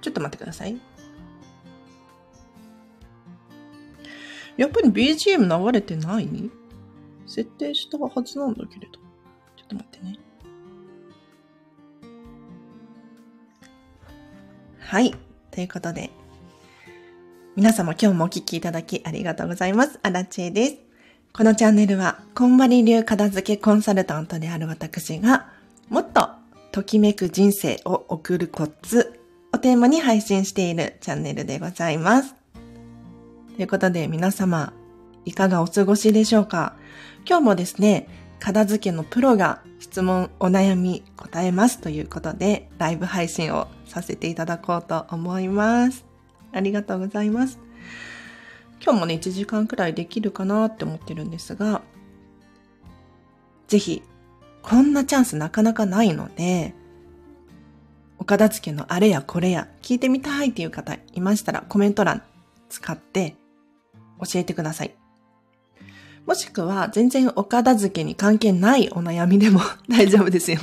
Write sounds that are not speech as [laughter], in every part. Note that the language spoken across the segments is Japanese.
ちょっと待ってください。やっぱり BGM 流れてない？設定したはずなんだけれど。はい。ということで、皆様今日もお聴きいただきありがとうございます。アラチェです。このチャンネルは、こんまり流片付けコンサルタントである私が、もっとときめく人生を送るコツをテーマに配信しているチャンネルでございます。ということで皆様、いかがお過ごしでしょうか？今日もですね、片付けのプロが質問、お悩み答えますということで、ライブ配信をさせていただこうと思います。ありがとうございます。今日もね、1時間くらいできるかなって思ってるんですが、ぜひ、こんなチャンスなかなかないので、お片付けのあれやこれや聞いてみたいっていう方いましたらコメント欄使って教えてください。もしくは全然お片付けに関係ないお悩みでも [laughs] 大丈夫ですよ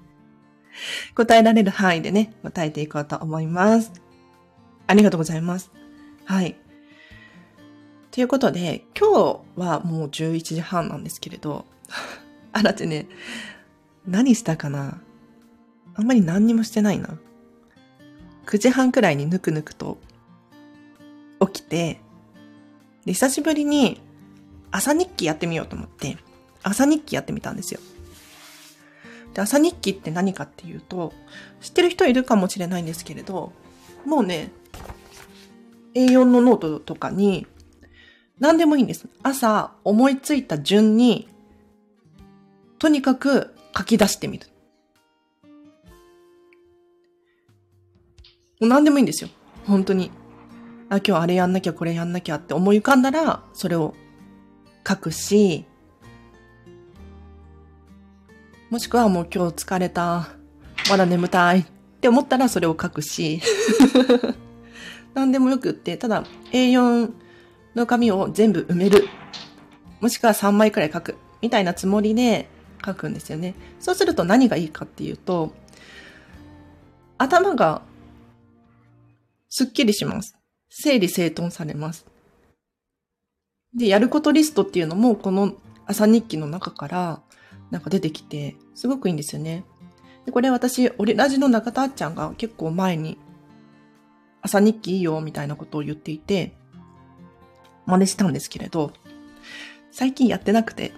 [laughs] 答えられる範囲でね、答えていこうと思います。ありがとうございます。はい。ということで、今日はもう11時半なんですけれど、あらてね、何したかな？あんまり何にもしてないな。9時半くらいにぬくぬくと起きて、で、久しぶりに朝日記やってみようと思って、朝日記やってみたんですよ。で、朝日記って何かっていうと、知ってる人いるかもしれないんですけれど、もうね、A4 のノートとかに、何でもいいんです。朝思いついた順に、とにかく書き出してみる。もう何でもいいんですよ。本当に。あ、今日あれやんなきゃこれやんなきゃって思い浮かんだら、それを書くし、もしくはもう今日疲れた、まだ眠たいって思ったらそれを書くし、[laughs] 何でもよくって、ただ A4 の紙を全部埋める。もしくは3枚くらい書く。みたいなつもりで書くんですよね。そうすると何がいいかっていうと、頭がすっきりします。整理整頓されます。で、やることリストっていうのも、この朝日記の中からなんか出てきて、すごくいいんですよね。で、これ私、オリラジの中田あっちゃんが結構前に、朝日記いいよ、みたいなことを言っていて、真似したんですけれど、最近やってなくて。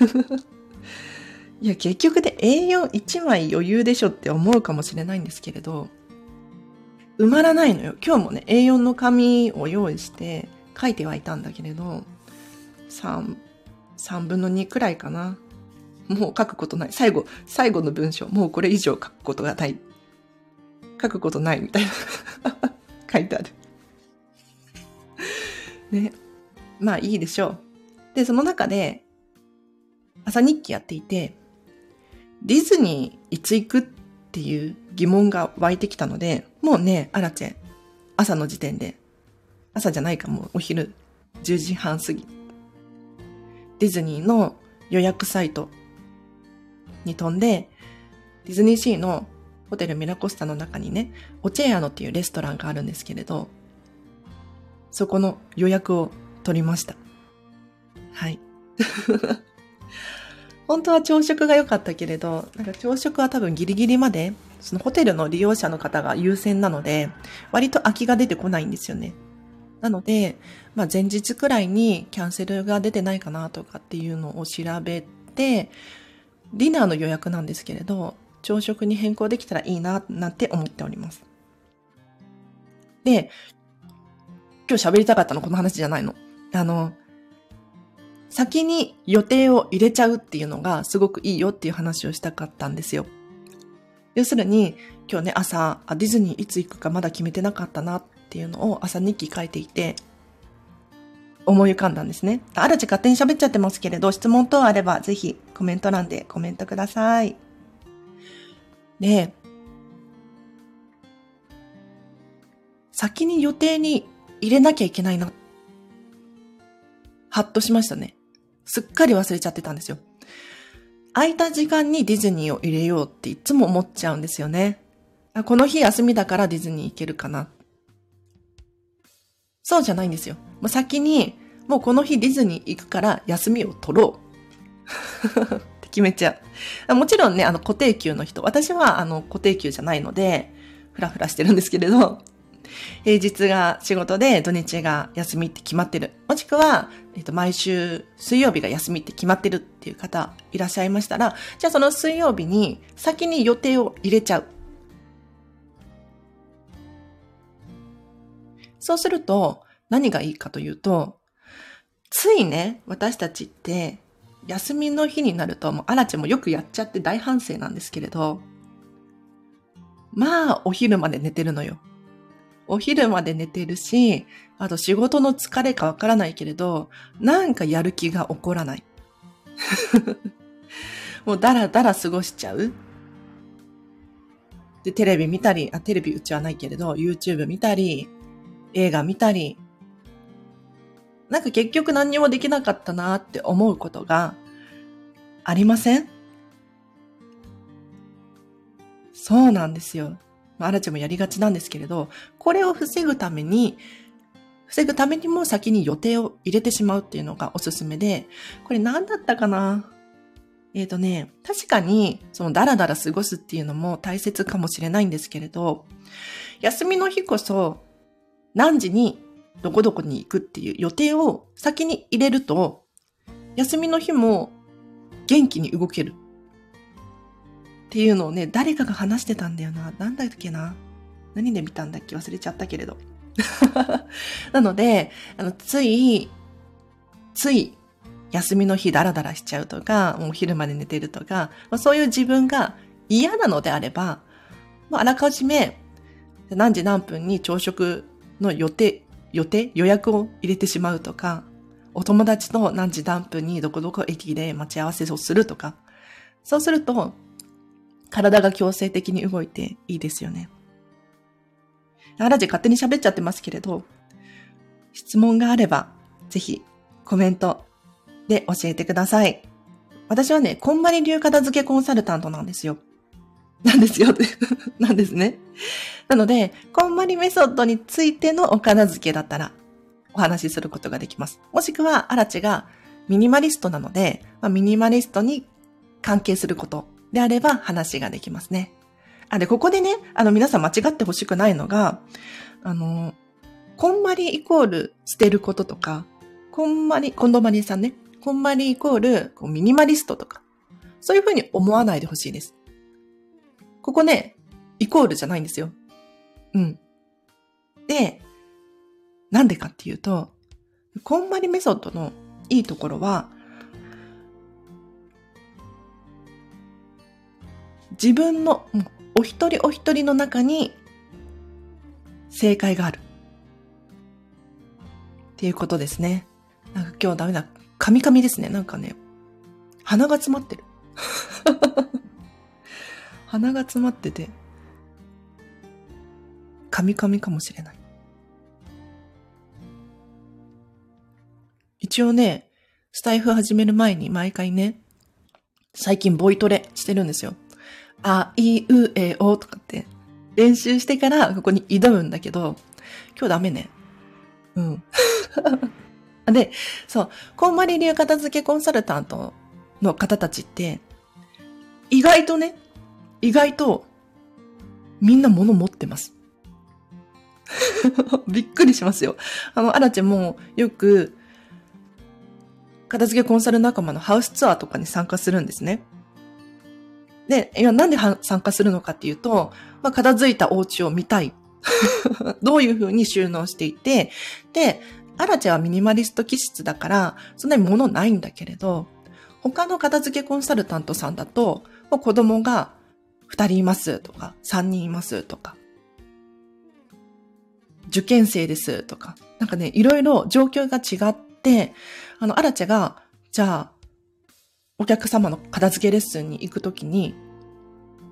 [laughs] いや、結局で A41 枚余裕でしょって思うかもしれないんですけれど、埋まらないのよ。今日もね、A4 の紙を用意して書いてはいたんだけれど、3、3分の2くらいかな。もう書くことない。最後、最後の文章、もうこれ以上書くことがない。書くことないみたいな [laughs] 書いてある。ね。まあいいでしょう。で、その中で、朝日記やっていて、ディズニーいつ行くっていう疑問が湧いてきたので、もうね、アラチェ、朝の時点で、朝じゃないかもうお昼10時半過ぎ、ディズニーの予約サイトに飛んで、ディズニーシーのホテルミラコスタの中にね、オチェアノっていうレストランがあるんですけれど、そこの予約を取りました。はい。[laughs] 本当は朝食が良かったけれど、なんか朝食は多分ギリギリまで、そのホテルの利用者の方が優先なので、割と空きが出てこないんですよね。なので、まあ前日くらいにキャンセルが出てないかなとかっていうのを調べて、ディナーの予約なんですけれど、朝食に変更できたらいいな、なんて思っております。で、今日喋りたかったのこの話じゃないの。あの、先に予定を入れちゃうっていうのがすごくいいよっていう話をしたかったんですよ。要するに、今日ね、朝、ディズニーいつ行くかまだ決めてなかったなっていうのを朝日記書いていて、思い浮かんだんですね。あらち勝手に喋っちゃってますけれど、質問等あればぜひコメント欄でコメントください。で、先に予定に入れなきゃいけないな。はっとしましたね。すっかり忘れちゃってたんですよ。空いた時間にディズニーを入れようっていつも思っちゃうんですよね。この日休みだからディズニー行けるかな。そうじゃないんですよ。もう先に、もうこの日ディズニー行くから休みを取ろう。[laughs] って決めちゃう。もちろんね、あの固定給の人、私はあの固定給じゃないので、ふらふらしてるんですけれど、平日が仕事で土日が休みって決まってる。もしくは、えっ、と、毎週水曜日が休みって決まってるっていう方いらっしゃいましたら、じゃあその水曜日に先に予定を入れちゃう。そうすると、何がいいかというと、ついね、私たちって、休みの日になると、もう、アラチもよくやっちゃって大反省なんですけれど、まあ、お昼まで寝てるのよ。お昼まで寝てるし、あと仕事の疲れかわからないけれど、なんかやる気が起こらない。[laughs] もうだらだら過ごしちゃう。で、テレビ見たり、あ、テレビうちはないけれど、YouTube 見たり、映画見たり、なんか結局何にもできなかったなって思うことがありません？そうなんですよ。まあ、アラチもやりがちなんですけれど、これを防ぐために、防ぐためにも先に予定を入れてしまうっていうのがおすすめで、これ何だったかな？えっ、ー、とね、確かに、そのダラダラ過ごすっていうのも大切かもしれないんですけれど、休みの日こそ何時にどこどこに行くっていう予定を先に入れると、休みの日も元気に動ける。っていうのをね、誰かが話してたんだよな。なんだっけな。何で見たんだっけ忘れちゃったけれど。[laughs] なので、あの、つい、つい、休みの日ダラダラしちゃうとか、もう昼まで寝てるとか、まあ、そういう自分が嫌なのであれば、まあ、あらかじめ、何時何分に朝食の予定、予定予約を入れてしまうとか、お友達と何時何分にどこどこ駅で待ち合わせをするとか、そうすると、体が強制的に動いていいですよね。あらじ勝手に喋っちゃってますけれど、質問があれば、ぜひコメントで教えてください。私はね、こんまり流片付けコンサルタントなんですよ。なんですよ。[laughs] なんですね。なので、こんまりメソッドについてのお片付けだったら、お話しすることができます。もしくは、アラチがミニマリストなので、まあ、ミニマリストに関係することであれば話ができますね。あ、で、ここでね、あの、皆さん間違ってほしくないのが、あの、こんまりイコール捨てることとか、こんまり、こんどまりさんね、こんまりイコールこうミニマリストとか、そういうふうに思わないでほしいです。ここね、イコールじゃないんですよ。うん。で、なんでかっていうと、こんまりメソッドのいいところは、自分のお一人お一人の中に正解がある。っていうことですね。なんか今日ダメだ。カミカミですね。なんかね、鼻が詰まってる。鼻が詰まってて、カミカミかもしれない。一応ね、スタイフ始める前に毎回ね、最近ボイトレしてるんですよ。あ、い、う、え、おとかって練習してからここに挑むんだけど、今日ダメね。うん。[laughs] で、そう、こんまり流片付けコンサルタントの方たちって、意外とね、意外とみんな物持ってます。[laughs] びっくりしますよ。あの、アラチェもよく、片付けコンサル仲間のハウスツアーとかに参加するんですね。で、いや、なんで参加するのかっていうと、まあ、片付いたお家を見たい。[laughs] どういう風に収納していて、で、アラチェはミニマリスト気質だから、そんなに物ないんだけれど、他の片付けコンサルタントさんだと、子供が2人いますとか、3人いますとか、受験生ですとか、なんかね、いろいろ状況が違って、あの、アラチェが、じゃあ、お客様の片付けレッスンに行くときに、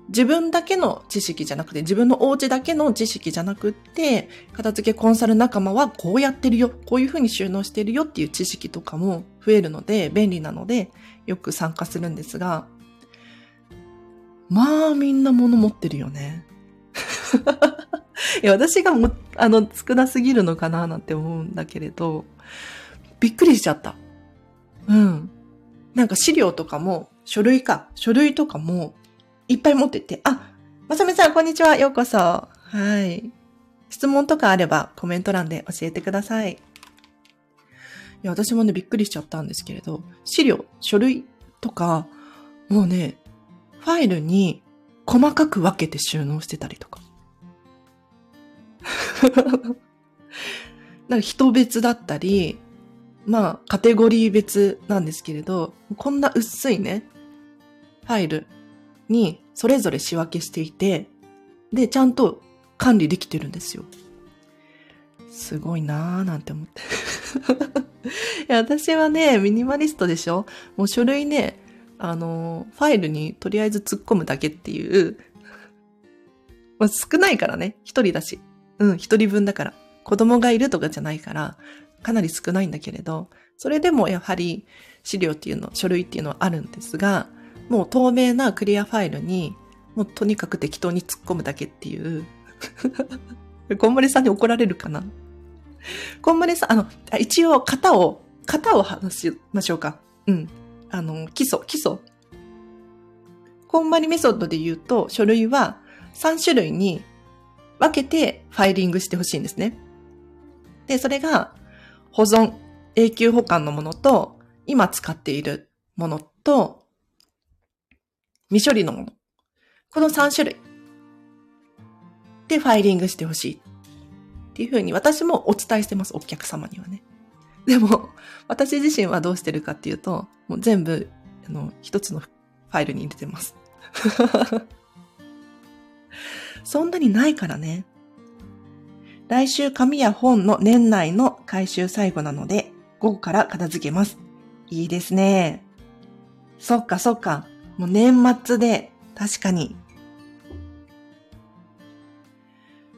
自分だけの知識じゃなくて、自分のお家だけの知識じゃなくって、片付けコンサル仲間はこうやってるよ、こういうふうに収納してるよっていう知識とかも増えるので、便利なので、よく参加するんですが、まあみんな物持ってるよね。[laughs] いや、私がも、あの、少なすぎるのかななんて思うんだけれど、びっくりしちゃった。うん。なんか資料とかも、書類か、書類とかも、いっぱい持ってて、あ、まさみさん、こんにちは。ようこそ。はい。質問とかあればコメント欄で教えてください。いや、私もね、びっくりしちゃったんですけれど、資料、書類とか、もうね、ファイルに細かく分けて収納してたりとか。[laughs] なんか人別だったり、まあ、カテゴリー別なんですけれど、こんな薄いね、ファイルにそれぞれ仕分けしていて、で、ちゃんと管理できてるんですよ。すごいなーなんて思って。[laughs] いや、私はね、ミニマリストでしょ？もう書類ね、あの、ファイルにとりあえず突っ込むだけっていう、[laughs] まあ、少ないからね、一人だし。うん、一人分だから。子供がいるとかじゃないから、かなり少ないんだけれど、それでもやはり資料っていうの、書類っていうのはあるんですが、もう透明なクリアファイルに、もうとにかく適当に突っ込むだけっていう。[laughs] こんまりさんに怒られるかな？こんまりさん、あの、一応型を、型を話しましょうか。うん。あの、基礎、基礎。こんまりメソッドで言うと、書類は3種類に分けてファイリングしてほしいんですね。で、それが保存、永久保管のものと、今使っているものと、未処理のもの。この3種類でファイリングしてほしいっていうふうに私もお伝えしてます、お客様にはね。[laughs] でも、私自身はどうしてるかっていうと、もう全部、あの、一つのファイルに入れてます。[laughs] そんなにないからね。来週紙や本の年内の回収最後なので、午後から片付けます。いいですね。そっかそっか。もう年末で、確かに。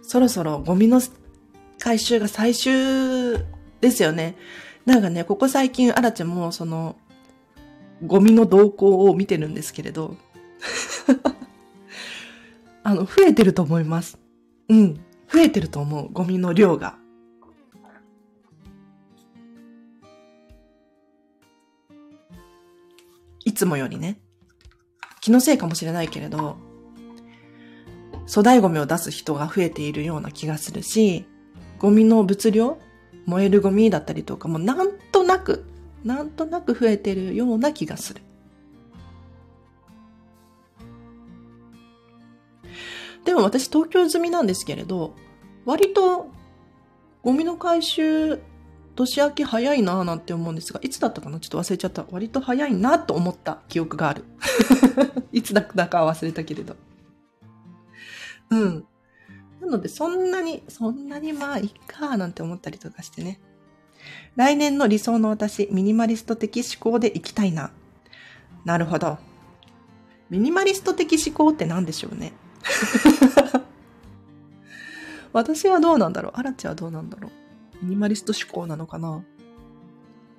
そろそろゴミの回収が最終ですよね。なんかね、ここ最近、アラチェもその、ゴミの動向を見てるんですけれど、[laughs] あの、増えてると思います。うん。増えてると思う。ゴミの量が。いつもよりね。気のせいかもしれないけれど、粗大ゴミを出す人が増えているような気がするし、ゴミの物量燃えるゴミだったりとかもなんとなく、なんとなく増えてるような気がする。でも私東京済みなんですけれど、割とゴミの回収年明け早いなぁなんて思うんですが、いつだったかな？ちょっと忘れちゃった。割と早いなと思った記憶がある。[laughs] いつだったかは忘れたけれど。うん。なので、そんなに、そんなにまあ、いっかなんて思ったりとかしてね。来年の理想の私、ミニマリスト的思考でいきたいな。なるほど。ミニマリスト的思考って何でしょうね。[laughs] 私はどうなんだろうアラチはどうなんだろうミニマリスト思考なのかな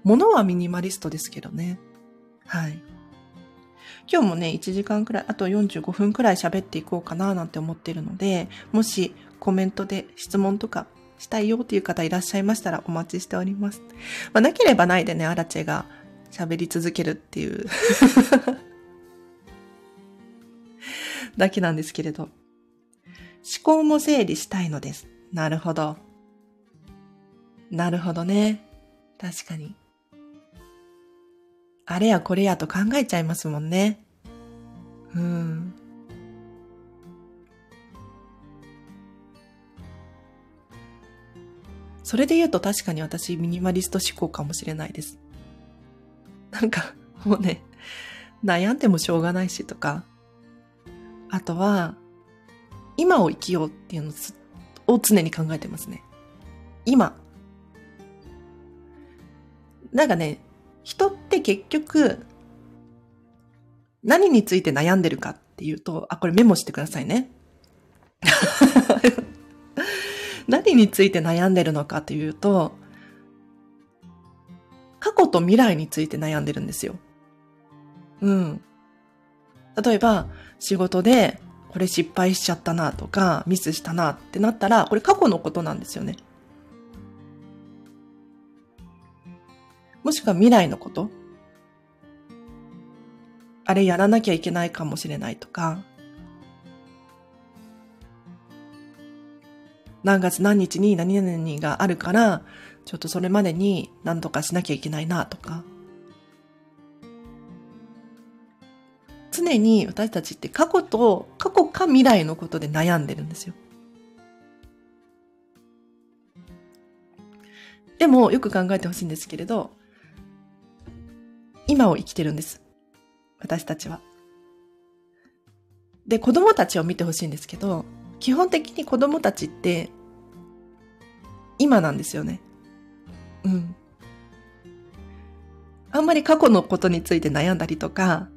物はミニマリストですけどね。はい。今日もね、1時間くらい、あと45分くらい喋っていこうかななんて思ってるので、もしコメントで質問とかしたいよっていう方いらっしゃいましたらお待ちしております。まあ、なければないでね、アラチェが喋り続けるっていう [laughs] だけなんですけれど。思考も整理したいのです。なるほど。なるほどね。確かに。あれやこれやと考えちゃいますもんね。うん。それで言うと確かに私ミニマリスト思考かもしれないです。なんか、もうね、悩んでもしょうがないしとか、あとは、今を生きようっていうのを常に考えてますね。今、なんかね、人って結局、何について悩んでるかっていうと、あ、これメモしてくださいね。[laughs] 何について悩んでるのかというと、過去と未来について悩んでるんですよ。うん。例えば、仕事で、これ失敗しちゃったなとか、ミスしたなってなったら、これ過去のことなんですよね。もしくは未来のことあれやらなきゃいけないかもしれないとか、何月何日に何々があるから、ちょっとそれまでに何とかしなきゃいけないなとか。常に私たちって過去と、過去か未来のことで悩んでるんですよ。でも、よく考えてほしいんですけれど、今を生きてるんです。私たちは。で、子供たちを見てほしいんですけど、基本的に子供たちって、今なんですよね。うん。あんまり過去のことについて悩んだりとか、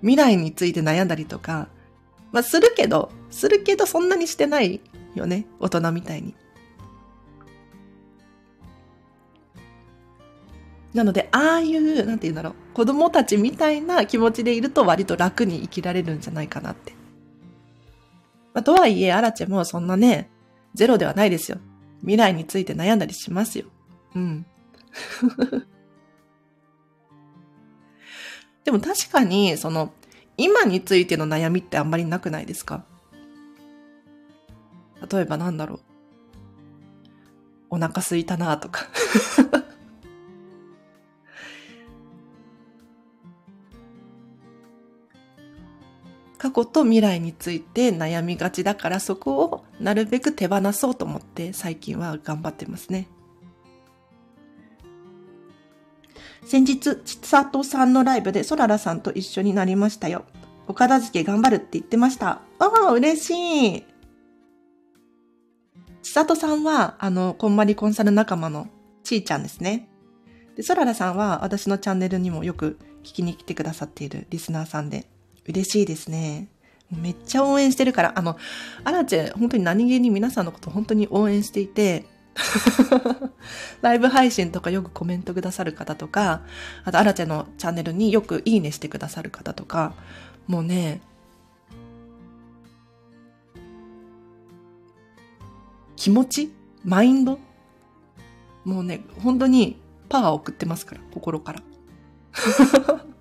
未来について悩んだりとか、まあするけど、するけどそんなにしてないよね。大人みたいに。なので、ああいう、なんて言うんだろう、子供たちみたいな気持ちでいると割と楽に生きられるんじゃないかなって。まあ、とはいえ、アラチェもそんなね、ゼロではないですよ。未来について悩んだりしますよ。うん。[laughs] でも確かに、その、今についての悩みってあんまりなくないですか？例えばなんだろう。お腹すいたなとか [laughs] 過去と未来について悩みがちだからそこをなるべく手放そうと思って最近は頑張ってますね。先日、ちさとさんのライブでソララさんと一緒になりましたよ。お片付け頑張るって言ってました。ああ、嬉しい。ちさとさんは、あの、こんまりコンサル仲間のちーちゃんですね。で、ソララさんは私のチャンネルにもよく聞きに来てくださっているリスナーさんで、嬉しいですね。めっちゃ応援してるから、あの、アラチェ、本当に何気に皆さんのこと本当に応援していて、[laughs] ライブ配信とかよくコメントくださる方とか、あとアラチェのチャンネルによくいいねしてくださる方とか、もうね、気持ちマインドもうね、本当にパワーを送ってますから、心から。[laughs]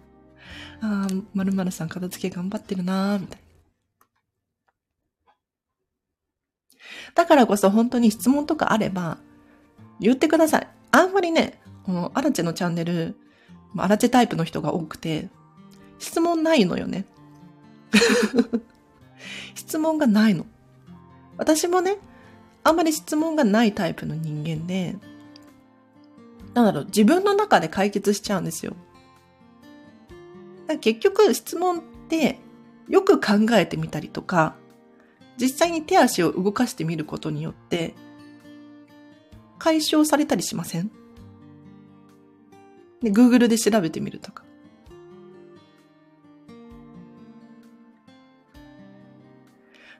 ああ、まるまるさん片付け頑張ってるなーみたいな。だからこそ本当に質問とかあれば、言ってください。あんまりね、このアラチェのチャンネル、アラチェタイプの人が多くて、質問ないのよね。[laughs] 質問がないの。私もね、あんまり質問がないタイプの人間で、なんだろう、自分の中で解決しちゃうんですよ。結局質問ってよく考えてみたりとか、実際に手足を動かしてみることによって解消されたりしません？で ?Google で調べてみるとか。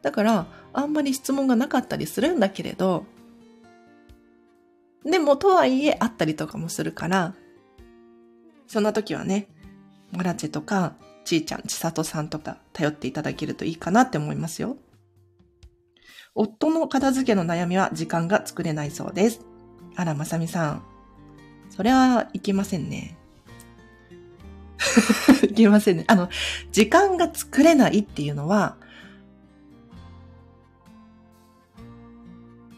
だから、あんまり質問がなかったりするんだけれど、でも、とはいえ、あったりとかもするから、そんな時はね、モラチェとか、ちーちゃん、ちさとさんとか頼っていただけるといいかなって思いますよ。夫の片付けの悩みは時間が作れないそうです。あら、まさみさん。それはいけませんね。[laughs] いけませんね。あの、時間が作れないっていうのは、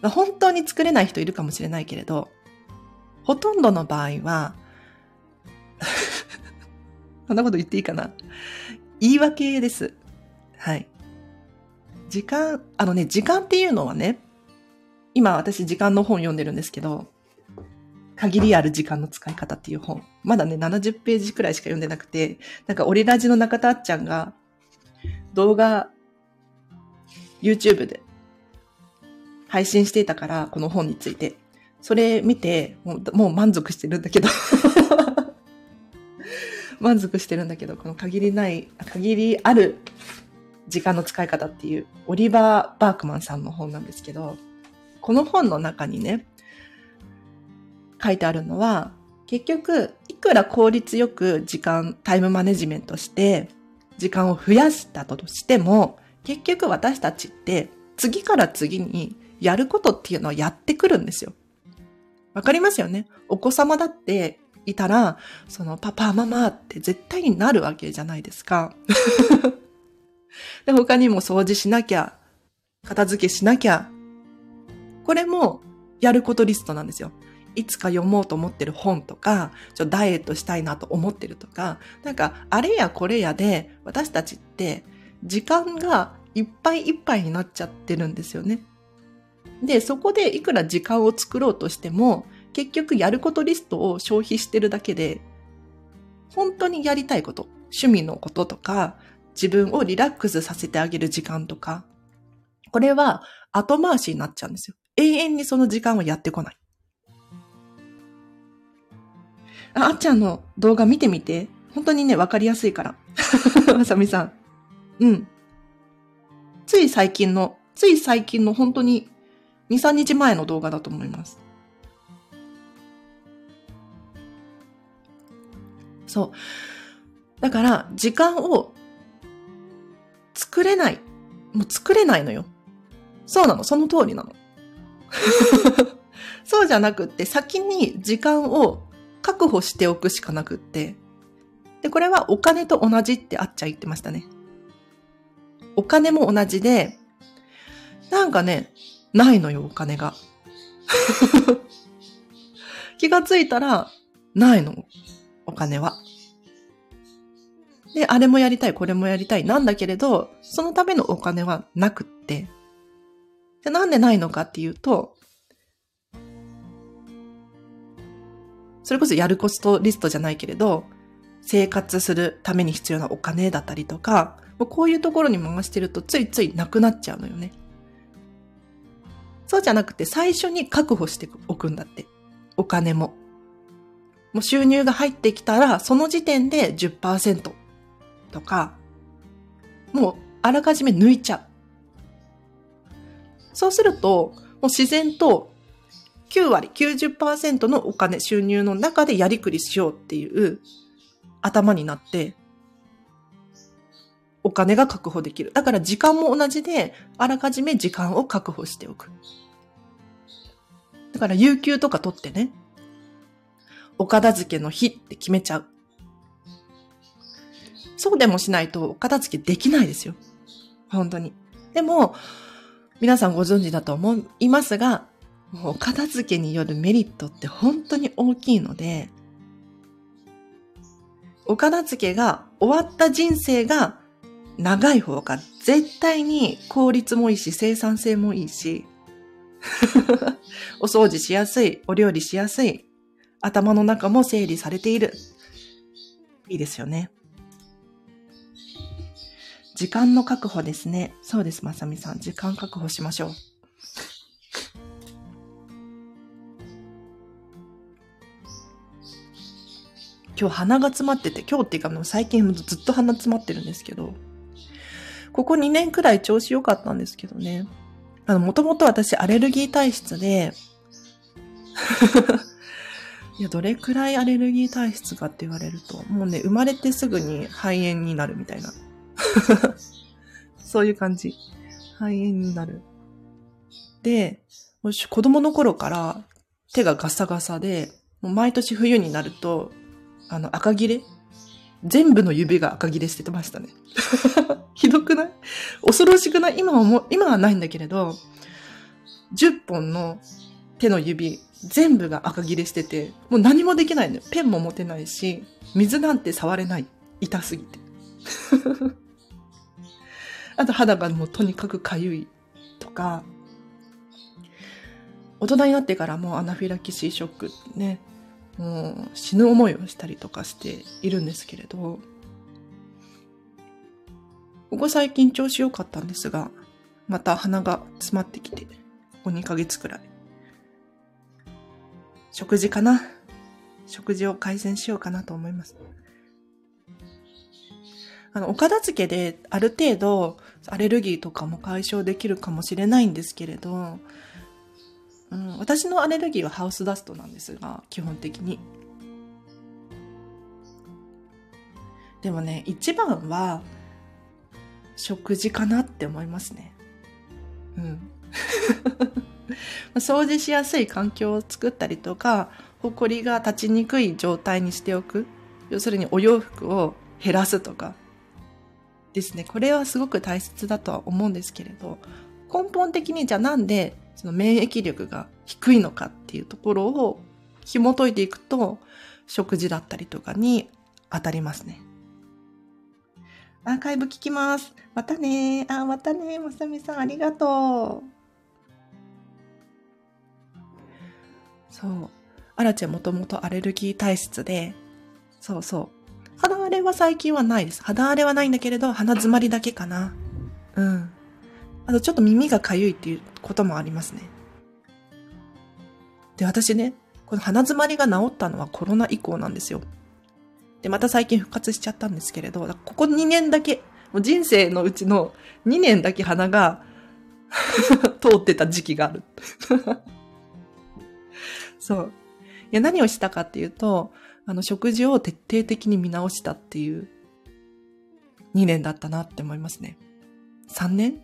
本当に作れない人いるかもしれないけれど、ほとんどの場合はそんなこと言っていいかな？言い訳です。はい。時間、あのね、時間っていうのはね、今私時間の本読んでるんですけど、限りある時間の使い方っていう本。まだね、70ページくらいしか読んでなくて、なんかオリラジの中田あっちゃんが動画、YouTube で配信していたから、この本について。それ見て、もうもう満足してるんだけど満足してるんだけど、この限りない、限りある時間の使い方っていう、オリバー・バークマンさんの本なんですけど、この本の中にね、書いてあるのは、結局、いくら効率よく時間、タイムマネジメントして、時間を増やしたとしても、結局私たちって次から次にやることっていうのはやってくるんですよ。わかりますよね？お子様だっていたら、そのパパ、ママって絶対になるわけじゃないですか。[laughs] で、他にも掃除しなきゃ、片付けしなきゃ。これもやることリストなんですよ。いつか読もうと思ってる本とか、ちょダイエットしたいなと思ってるとか、なんか、あれやこれやで、私たちって時間がいっぱいいっぱいになっちゃってるんですよね。で、そこでいくら時間を作ろうとしても、結局やることリストを消費してるだけで、本当にやりたいこと、趣味のこととか、自分をリラックスさせてあげる時間とか、これは後回しになっちゃうんですよ。永遠にその時間はやってこない。あ、あっちゃんの動画見てみて。本当にね、わかりやすいから。[laughs] まさみさん。うん。つい最近の、つい最近の本当に2、3日前の動画だと思います。そう。だから、時間を作れない。もう作れないのよ。そうなの。その通りなの。[laughs] そうじゃなくって、先に時間を確保しておくしかなくって。で、これはお金と同じってあっちゃ言ってましたね。お金も同じで、なんかね、ないのよ、お金が。[laughs] 気がついたら、ないの、お金は。で、あれもやりたい、これもやりたい、なんだけれど、そのためのお金はなくって。で、なんでないのかっていうと、それこそやるコストリストじゃないけれど、生活するために必要なお金だったりとか、もうこういうところに回してるとついついなくなっちゃうのよね。そうじゃなくて最初に確保しておくんだって。お金も。もう収入が入ってきたら、その時点で10%とか、もうあらかじめ抜いちゃう。そうすると、もう自然と9割、90%のお金、収入の中でやりくりしようっていう頭になって、お金が確保できる。だから時間も同じで、あらかじめ時間を確保しておく。だから有給とか取ってね、お片付けの日って決めちゃう。そうでもしないとお片付けできないですよ。本当に。でも、皆さんご存知だと思いますが、もうお片付けによるメリットって本当に大きいので、お片付けが終わった人生が長い方が絶対に効率もいいし生産性もいいし、[laughs] お掃除しやすい、お料理しやすい、頭の中も整理されている。いいですよね。時間の確保ですね。そうです、まさみさん。時間確保しましょう。今日鼻が詰まってて、今日っていうかもう最近ずっと鼻詰まってるんですけど、ここ2年くらい調子良かったんですけどね。あの、もともと私アレルギー体質でいや、どれくらいアレルギー体質かって言われると、もうね、生まれてすぐに肺炎になるみたいな。[laughs] そういう感じ。肺炎になる。で、もし子供の頃から手がガサガサで、もう毎年冬になるとあの、赤切れ？全部の指が赤切れしててましたね。[laughs] ひどくない？恐ろしくない？今はもう、今はないんだけれど、10本の手の指、全部が赤切れしてて、もう何もできないのよ。ペンも持てないし、水なんて触れない。痛すぎて。[laughs] あと肌がもうとにかく痒いとか、大人になってからもうアナフィラキシーショックね、もう死ぬ思いをしたりとかしているんですけれど、ここ最近調子良かったんですが、また鼻が詰まってきて、ここ2ヶ月くらい。食事かな？食事を改善しようかなと思います。あの、お片付けである程度、アレルギーとかも解消できるかもしれないんですけれど、うん、私のアレルギーはハウスダストなんですが、基本的に。でもね、一番は、食事かなって思いますね。うん。[laughs] 掃除しやすい環境を作ったりとか、ほこりが立ちにくい状態にしておく。要するにお洋服を減らすとか。ですね。これはすごく大切だとは思うんですけれど、根本的にじゃあなんでその免疫力が低いのかっていうところを紐解いていくと、食事だったりとかに当たりますね。アーカイブ聞きます。またねあ、またねまさみさんありがとう。そう。アラチェもともとアレルギー体質で、そうそう。肌荒れは最近はないです。肌荒れはないんだけれど、鼻詰まりだけかな。うん。あとちょっと耳がかゆいっていうこともありますね。で、私ね、この鼻詰まりが治ったのはコロナ以降なんですよ。で、また最近復活しちゃったんですけれど、ここ2年だけ、もう人生のうちの2年だけ鼻が [laughs] 通ってた時期がある。そう。いや、何をしたかっていうと、あの、食事を徹底的に見直したっていう2年だったなって思いますね。3年？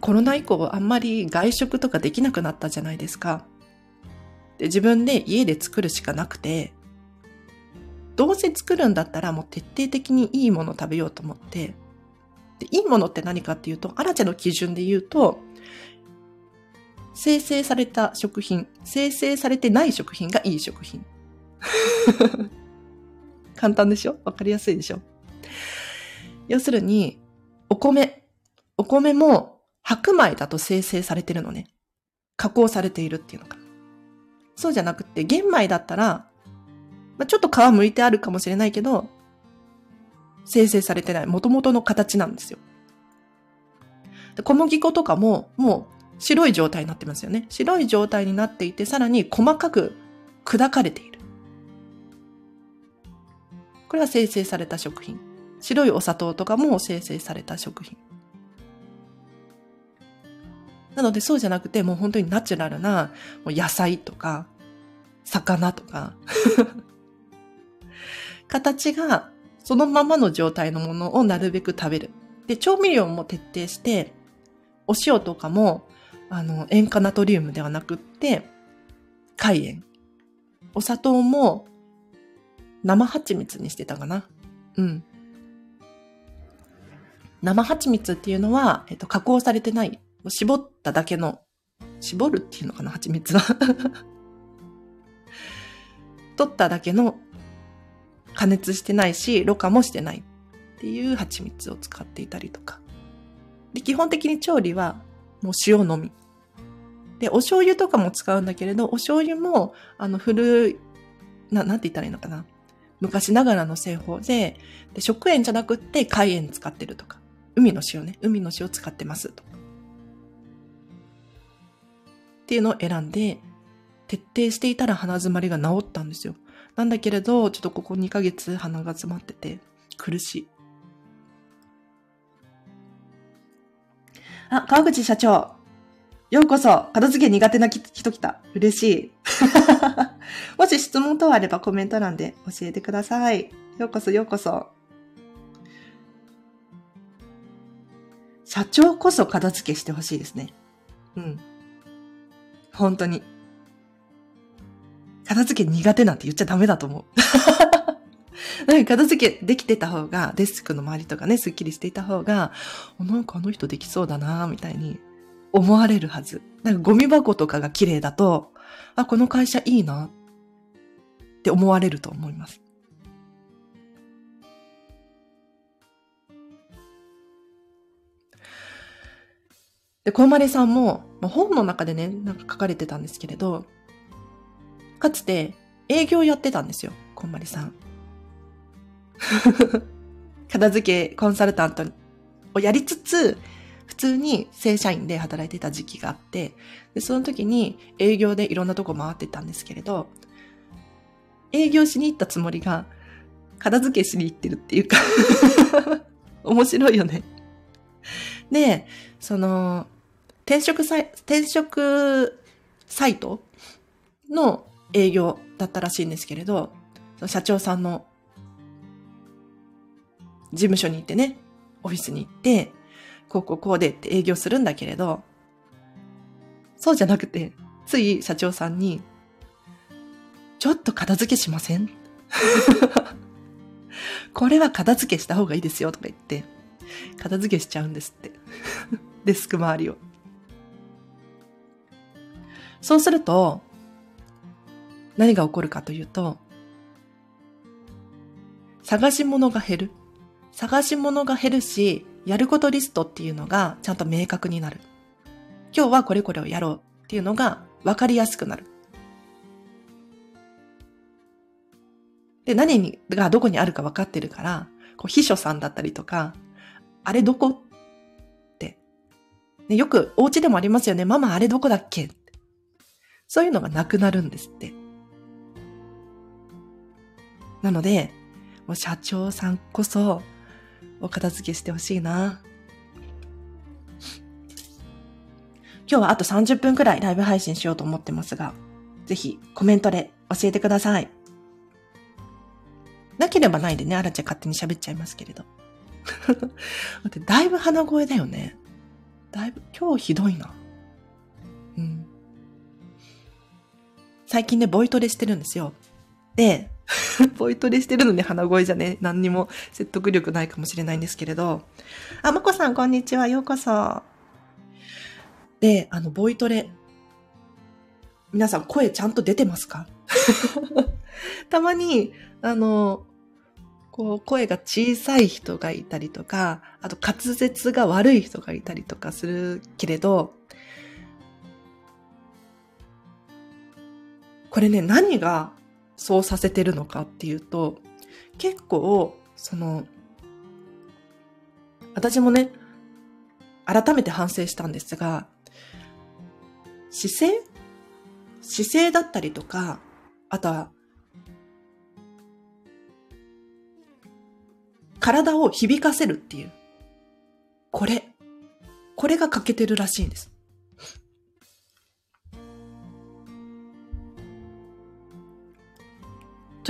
コロナ以降あんまり外食とかできなくなったじゃないですか。で自分で家で作るしかなくて、どうせ作るんだったらもう徹底的にいいもの食べようと思って、でいいものって何かっていうと、アラチェの基準で言うと、生成された食品、生成されてない食品がいい食品。[laughs] 簡単でしょ？わかりやすいでしょ？要するに、お米。お米も白米だと生成されてるのね。加工されているっていうのか。そうじゃなくて、玄米だったら、まあ、ちょっと皮剥いてあるかもしれないけど、生成されてない元々の形なんですよ。小麦粉とかも、もう白い状態になってますよね。白い状態になっていて、さらに細かく砕かれている。これは生成された食品。白いお砂糖とかも生成された食品。なのでそうじゃなくて、もう本当にナチュラルな野菜とか、魚とか [laughs] 形がそのままの状態のものをなるべく食べる。で、調味料も徹底して、お塩とかも、あの、塩化ナトリウムではなくって、海塩。お砂糖も、生蜂蜜にしてたかな。うん。生蜂蜜っていうのは、えっと、加工されてない、絞っただけの、絞るっていうのかな、蜂蜜は。[laughs] 取っただけの加熱してないし、ろ過もしてないっていう蜂蜜を使っていたりとか。で、基本的に調理はもう塩のみ。で、お醤油とかも使うんだけれど、お醤油も、あの、古い、な、なんて言ったらいいのかな。昔ながらの製法で、で、食塩じゃなくって海塩使ってるとか。海の塩ね。海の塩使ってますとか。っていうのを選んで、徹底していたら鼻詰まりが治ったんですよ。なんだけれど、ちょっとここ2ヶ月鼻が詰まってて苦しい。あ、川口社長。ようこそ。片付け苦手な人来た。嬉しい。[laughs] もし質問等あればコメント欄で教えてください。ようこそようこそ。社長こそ片付けしてほしいですね。うん。本当に。片付け苦手なんて言っちゃダメだと思う。[laughs] なんか片付けできてた方が、デスクの周りとかね、スッキリしていた方が、なんかあの人できそうだなみたいに思われるはず。なんかゴミ箱とかが綺麗だと、あ、この会社いいなって思われると思います。で、小丸さんも、本の中でね、なんか書かれてたんですけれど、かつて営業やってたんですよ、こんまりさん。[laughs] 片付けコンサルタントをやりつつ、普通に正社員で働いてた時期があって、で、その時に営業でいろんなとこ回ってたんですけれど、営業しに行ったつもりが、片付けしに行ってるっていうか [laughs] 面白いよね。で、その、転職サイ、転職サイトの営業だったらしいんですけれど、社長さんの事務所に行ってね、オフィスに行って、こうこうこうでって営業するんだけれど、そうじゃなくて、つい社長さんに、ちょっと片付けしません？[laughs] これは片付けした方がいいですよとか言って、片付けしちゃうんですって。デスク周りを。そうすると、何が起こるかというと、探し物が減る。探し物が減るし、やることリストっていうのがちゃんと明確になる。今日はこれこれをやろうっていうのが分かりやすくなる。で、何にがどこにあるか分かってるから、こう秘書さんだったりとか、あれどこって。ね、よくお家でもありますよね。ママあれどこだっけそういうのがなくなるんですって。なので、もう社長さんこそお片付けしてほしいな。今日はあと30分くらいライブ配信しようと思ってますが、ぜひコメントで教えてください。なければないでね、あらちゃん勝手に喋っちゃいますけれど。[laughs] だいぶ鼻声だよね。だいぶ、今日ひどいな。うん。最近ね、ボイトレしてるんですよ。で、[laughs] ボイトレしてるのに鼻声じゃね、何にも説得力ないかもしれないんですけれど。あ、まこさん、こんにちは。ようこそ。で、あの、ボイトレ。皆さん、声ちゃんと出てますか？[laughs] たまに、あの、こう、声が小さい人がいたりとか、あと滑舌が悪い人がいたりとかするけれど、これね、何がそうさせてるのかっていうと、結構、その、私もね、改めて反省したんですが、姿勢姿勢だったりとか、あとは、体を響かせるっていう。これ。これが欠けてるらしいんです。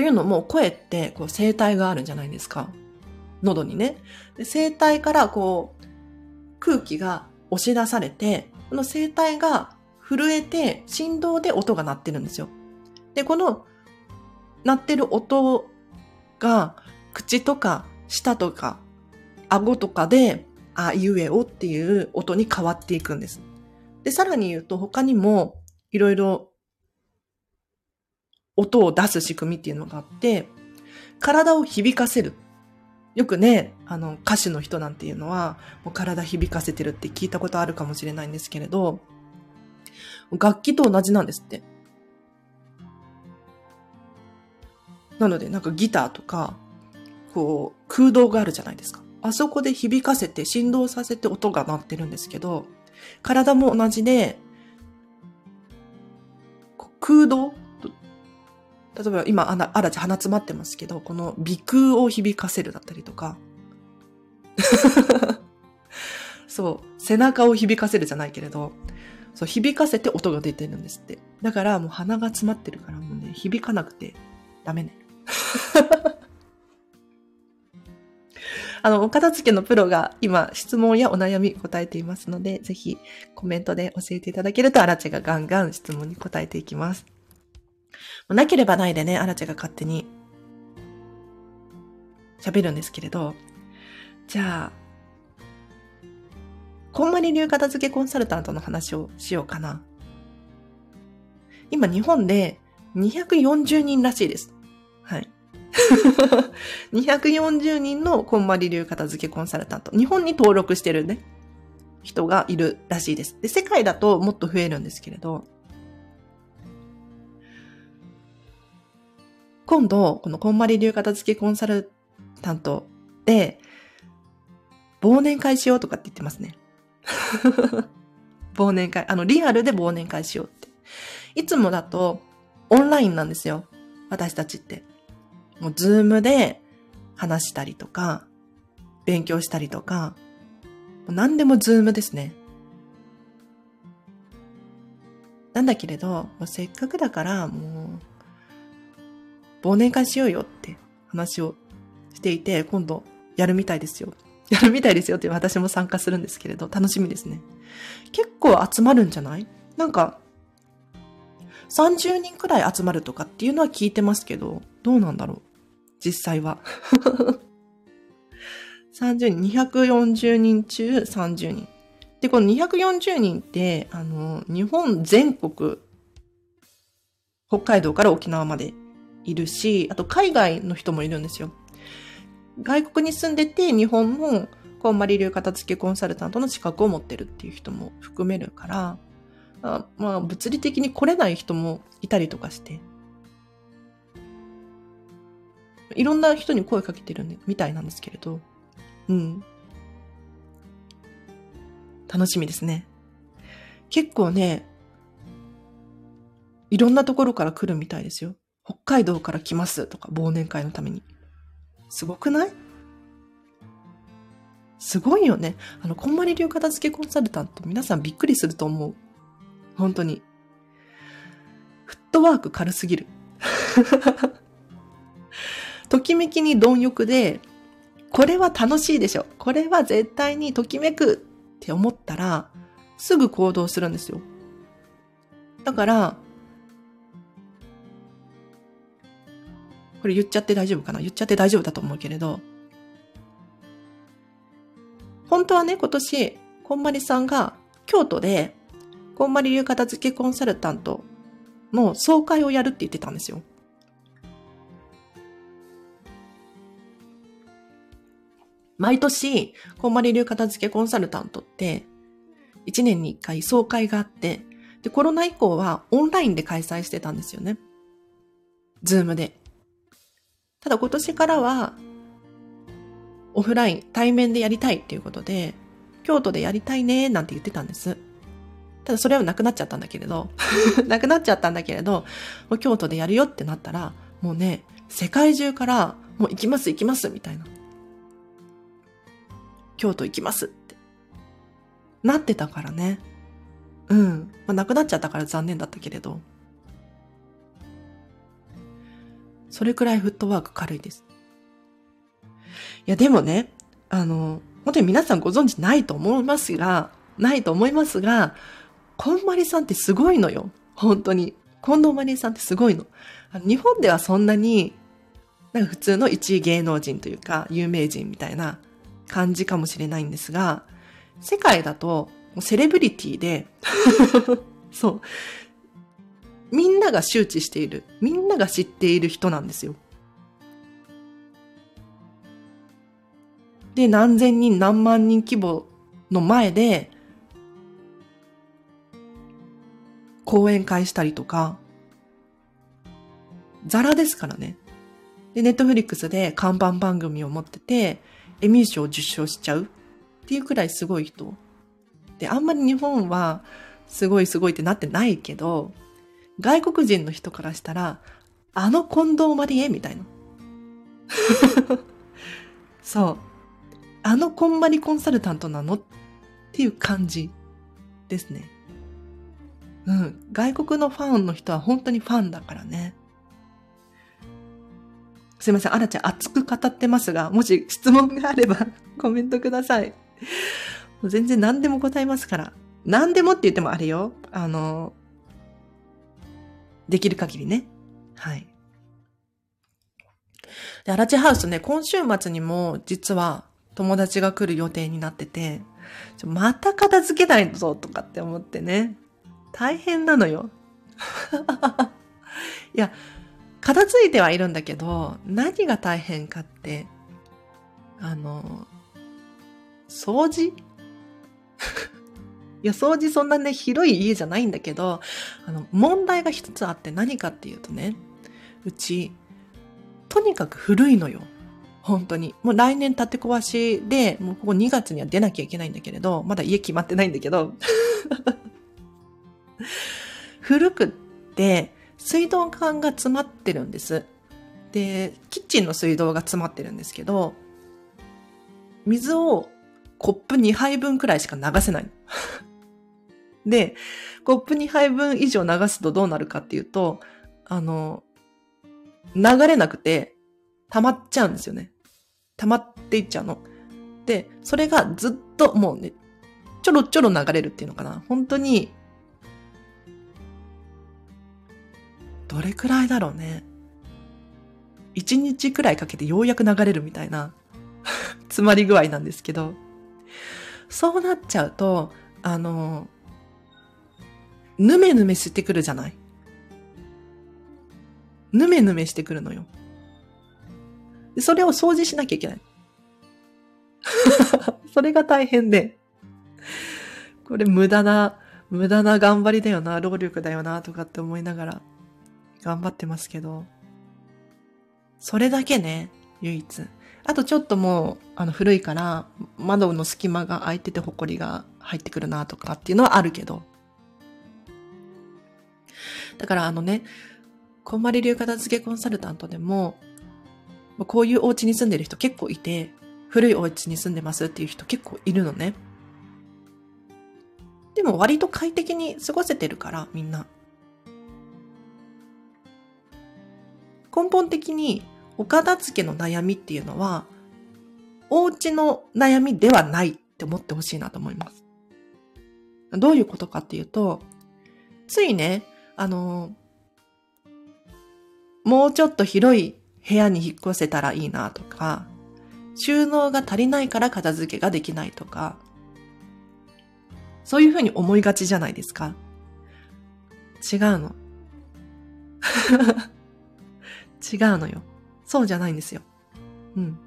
というのも、声ってこう声帯があるじゃないですか。喉にね。で声帯からこう、空気が押し出されて、この声帯が震えて振動で音が鳴ってるんですよ。で、この鳴ってる音が口とか舌とか顎とかであいうえおっていう音に変わっていくんです。で、さらに言うと他にもいろいろ音を出す仕組みっていうのがあって、体を響かせる。よくね、あの、歌手の人なんていうのは、もう体響かせてるって聞いたことあるかもしれないんですけれど、楽器と同じなんですって。なので、なんかギターとか、こう、空洞があるじゃないですか。あそこで響かせて、振動させて音が鳴ってるんですけど、体も同じで、空洞例えば今、あら、あらち鼻詰まってますけど、この鼻腔を響かせるだったりとか、[laughs] そう、背中を響かせるじゃないけれど、そう、響かせて音が出てるんですって。だからもう鼻が詰まってるからもうね、響かなくてダメね。[laughs] あの、お片付けのプロが今質問やお悩み答えていますので、ぜひコメントで教えていただけると、あらちがガンガン質問に答えていきます。なければないでね、アラチェが勝手に喋るんですけれど、じゃあ、こんまり流片付けコンサルタントの話をしようかな。今日本で240人らしいです。はい。[laughs] 240人のこんまり流片付けコンサルタント。日本に登録してるね、人がいるらしいです。で、世界だともっと増えるんですけれど、今度、このこんまり流片付けコンサルタントで、忘年会しようとかって言ってますね。[laughs] 忘年会。あの、リアルで忘年会しようって。いつもだと、オンラインなんですよ。私たちって。もう Zoomで話したりとか、勉強したりとか、何でも Zoomですね。なんだけれど、もうせっかくだからもう、忘年会しようよって話をしていて、今度やるみたいですよ。[laughs] やるみたいですよって私も参加するんですけれど、楽しみですね。結構集まるんじゃない？なんか、30人くらい集まるとかっていうのは聞いてますけど、どうなんだろう？実際は。[laughs] 30人、240人中30人。で、この240人って、あの、日本全国、北海道から沖縄までいるし、あと海外の人もいるんですよ。外国に住んでて、日本のこんまり流片付けコンサルタントの資格を持ってるっていう人も含めるから、あまあ、物理的に来れない人もいたりとかして、いろんな人に声かけてるみたいなんですけれど、うん。楽しみですね。結構ね、いろんなところから来るみたいですよ。北海道から来ますとか、忘年会のために。すごくない？すごいよね。あの、こんまり流片付けコンサルタント、皆さんびっくりすると思う。本当に。フットワーク軽すぎる。[laughs] ときめきに貪欲で、これは楽しいでしょ。これは絶対にときめくって思ったら、すぐ行動するんですよ。だから、これ言っちゃって大丈夫かな？言っちゃって大丈夫だと思うけれど、本当はね、今年、こんまりさんが京都で、こんまり流片付けコンサルタントの総会をやるって言ってたんですよ。毎年、こんまり流片付けコンサルタントって、1年に1回総会があって、で、コロナ以降はオンラインで開催してたんですよね。ズームで。ただ今年からは、オフライン、対面でやりたいっていうことで、京都でやりたいね、なんて言ってたんです。ただそれはなくなっちゃったんだけれど、[laughs] なくなっちゃったんだけれど、もう京都でやるよってなったら、もうね、世界中から、もう行きます行きますみたいな。京都行きますって。なってたからね。うん。まあ、亡くなっちゃったから残念だったけれど。それくらいフットワーク軽いです。いや、でもね、あの、本当に皆さんご存知ないと思いますが、ないと思いますが、こんまりさんってすごいのよ。本当に。近藤まりさんってすごいの。あの日本ではそんなに、なんか普通の一位芸能人というか、有名人みたいな感じかもしれないんですが、世界だと、セレブリティで [laughs] そう。みんなが周知している。みんなが知っている人なんですよ。で、何千人、何万人規模の前で、講演会したりとか、ザラですからね。で、ネットフリックスで看板番組を持ってて、エミー賞を受賞しちゃうっていうくらいすごい人。で、あんまり日本はすごいすごいってなってないけど、外国人の人からしたら、あの近藤マリエみたいな。[laughs] そう。あのこんまりコンサルタントなのっていう感じですね。うん。外国のファンの人は本当にファンだからね。すいません、あらちゃん熱く語ってますが、もし質問があれば [laughs] コメントください。もう全然何でも答えますから。何でもって言ってもあれよ。あの、できる限りね。はい。で、アラチハウスね、今週末にも実は友達が来る予定になってて、また片付けないぞとかって思ってね。大変なのよ。[laughs] いや、片付いてはいるんだけど、何が大変かって、あの、掃除？いや、掃除そんなね、広い家じゃないんだけど、あの、問題が一つあって何かっていうとね、うち、とにかく古いのよ。本当に。もう来年建て壊しで、もうここ2月には出なきゃいけないんだけれど、まだ家決まってないんだけど、[laughs] 古くって、水道管が詰まってるんです。で、キッチンの水道が詰まってるんですけど、水をコップ2杯分くらいしか流せない。で、コップ2杯分以上流すとどうなるかっていうと、あの、流れなくて溜まっちゃうんですよね。溜まっていっちゃうの。で、それがずっともうね、ちょろちょろ流れるっていうのかな。本当に、どれくらいだろうね。一日くらいかけてようやく流れるみたいな [laughs] 詰まり具合なんですけど、そうなっちゃうと、あの、ぬめぬめしてくるじゃない？ぬめぬめしてくるのよ。それを掃除しなきゃいけない。[laughs] それが大変で。これ無駄な、無駄な頑張りだよな、労力だよな、とかって思いながら頑張ってますけど。それだけね、唯一。あとちょっともう、あの、古いから、窓の隙間が開いてて埃が入ってくるなとかっていうのはあるけど。だからあのね、こんまり流片付けコンサルタントでも、こういうお家に住んでる人結構いて、古いお家に住んでますっていう人結構いるのね。でも割と快適に過ごせてるから、みんな。根本的にお片付けの悩みっていうのは、お家の悩みではないって思ってほしいなと思います。どういうことかっていうと、ついね、あの、もうちょっと広い部屋に引っ越せたらいいなとか、収納が足りないから片付けができないとか、そういうふうに思いがちじゃないですか。違うの。[laughs] 違うのよ。そうじゃないんですよ。うん。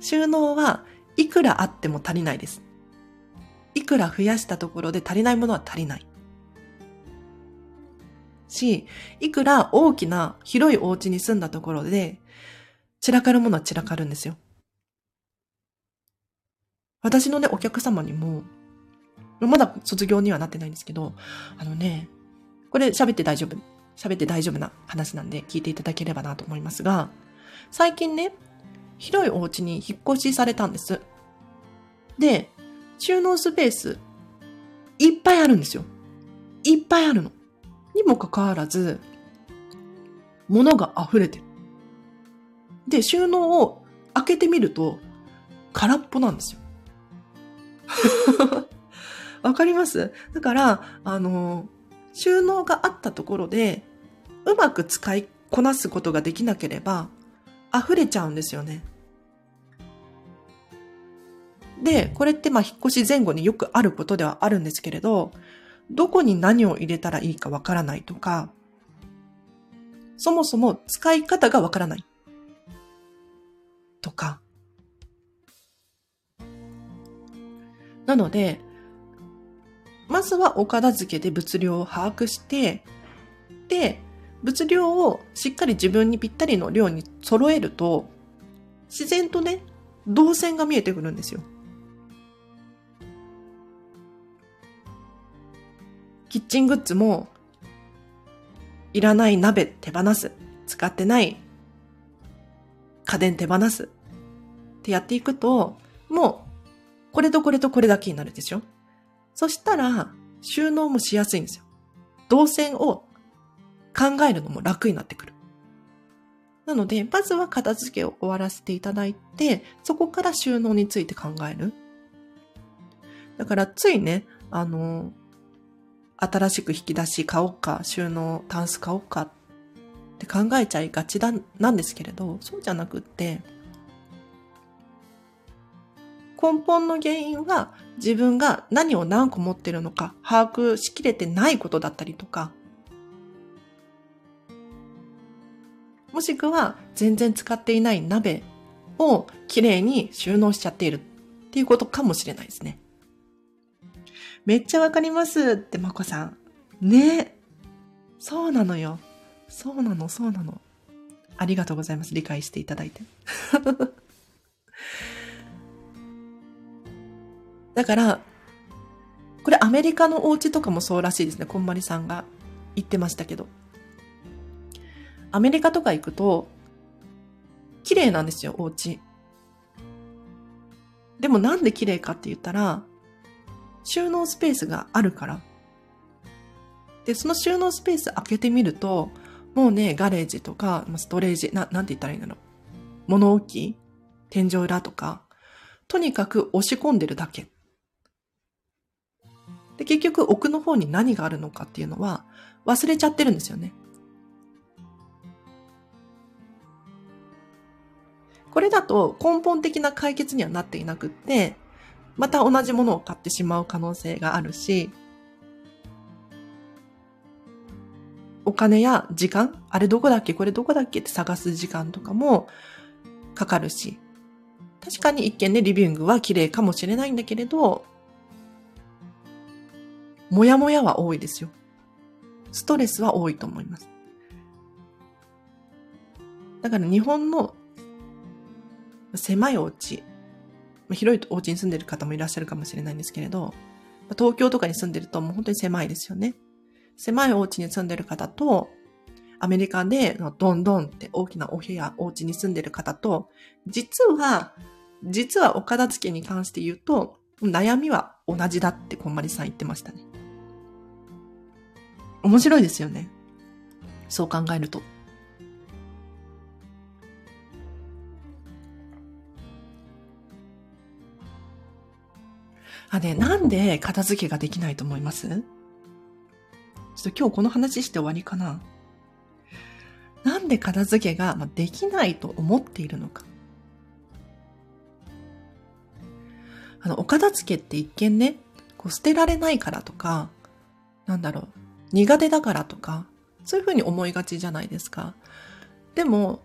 収納はいくらあっても足りないです。いくら増やしたところで足りないものは足りない。し、いくら大きな広いお家に住んだところで散らかるものは散らかるんですよ。私のね、お客様にも、まだ卒業にはなってないんですけど、あのね、これ喋って大丈夫喋って大丈夫な話なんで聞いていただければなと思いますが、最近ね、広いお家に引っ越しされたんです。で、収納スペース、いっぱいあるんですよ。いっぱいあるの。もかかわらず、物が溢れてる。で、収納を開けてみると、空っぽなんですよ。[laughs] わかります？だから、あの、収納があったところで、うまく使いこなすことができなければ、溢れちゃうんですよね。で、これってまあ引っ越し前後によくあることではあるんですけれど、どこに何を入れたらいいかわからないとか、そもそも使い方がわからない。とか。なので、まずはお片付けで物量を把握して、で、物量をしっかり自分にぴったりの量に揃えると、自然とね、動線が見えてくるんですよ。キッチングッズも、いらない鍋手放す。使ってない家電手放す。ってやっていくと、もう、これとこれとこれだけになるでしょ？そしたら、収納もしやすいんですよ。動線を考えるのも楽になってくる。なので、まずは片付けを終わらせていただいて、そこから収納について考える。だから、ついね、あの、新しく引き出し買おうか、収納、タンス買おうかって考えちゃいがちだ、なんですけれど、そうじゃなくって、根本の原因は自分が何を何個持ってるのか把握しきれてないことだったりとか、もしくは全然使っていない鍋をきれいに収納しちゃっているっていうことかもしれないですね。めっちゃわかりますってまこさん。ねそうなのよ。そうなの、そうなの。ありがとうございます。理解していただいて。[laughs] だから、これアメリカのお家とかもそうらしいですね。こんまりさんが言ってましたけど。アメリカとか行くと、綺麗なんですよ、お家。でもなんで綺麗かって言ったら、収納スペースがあるから。で、その収納スペース開けてみると、もうね、ガレージとか、ストレージ、な、なんて言ったらいいんだろう。物置天井裏とか、とにかく押し込んでるだけ。で、結局奥の方に何があるのかっていうのは忘れちゃってるんですよね。これだと根本的な解決にはなっていなくって、また同じものを買ってしまう可能性があるし、お金や時間、あれどこだっけこれどこだっけって探す時間とかもかかるし、確かに一見ね、リビングは綺麗かもしれないんだけれど、もやもやは多いですよ。ストレスは多いと思います。だから日本の狭いお家、広いお家に住んでる方もいらっしゃるかもしれないんですけれど、東京とかに住んでるともう本当に狭いですよね。狭いお家に住んでる方と、アメリカでドンドンって大きなお部屋、お家に住んでる方と、実は、実はお片付けに関して言うと、悩みは同じだってこんまりさん言ってましたね。面白いですよね。そう考えると。あ、ね、なんで片付けができないと思います？ちょっと今日この話して終わりかな？なんで片付けができないと思っているのか？あの、お片付けって一見ね、こう捨てられないからとか、なんだろう、苦手だからとか、そういうふうに思いがちじゃないですか。でも、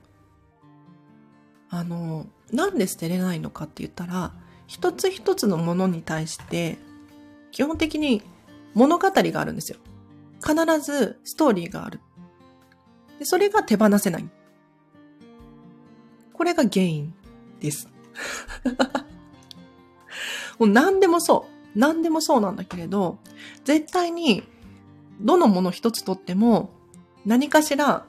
あの、なんで捨てれないのかって言ったら、一つ一つのものに対して、基本的に物語があるんですよ。必ずストーリーがある。でそれが手放せない。これが原因です。[laughs] もう何でもそう。何でもそうなんだけれど、絶対にどのもの一つとっても何かしら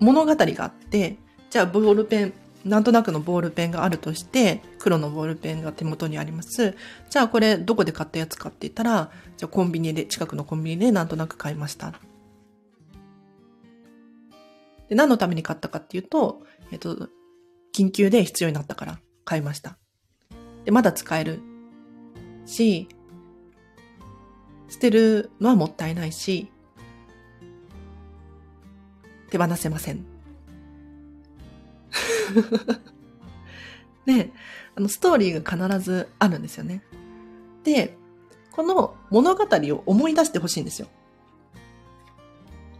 物語があって、じゃあボールペン、なんとなくのボールペンがあるとして、黒のボールペンが手元にあります。じゃあこれどこで買ったやつかって言ったら、じゃあコンビニで、近くのコンビニでなんとなく買いました。で、何のために買ったかっていうと、えっと、緊急で必要になったから買いました。で、まだ使えるし、捨てるのはもったいないし、手放せません。[laughs] で、あの、ストーリーが必ずあるんですよね。で、この物語を思い出してほしいんですよ。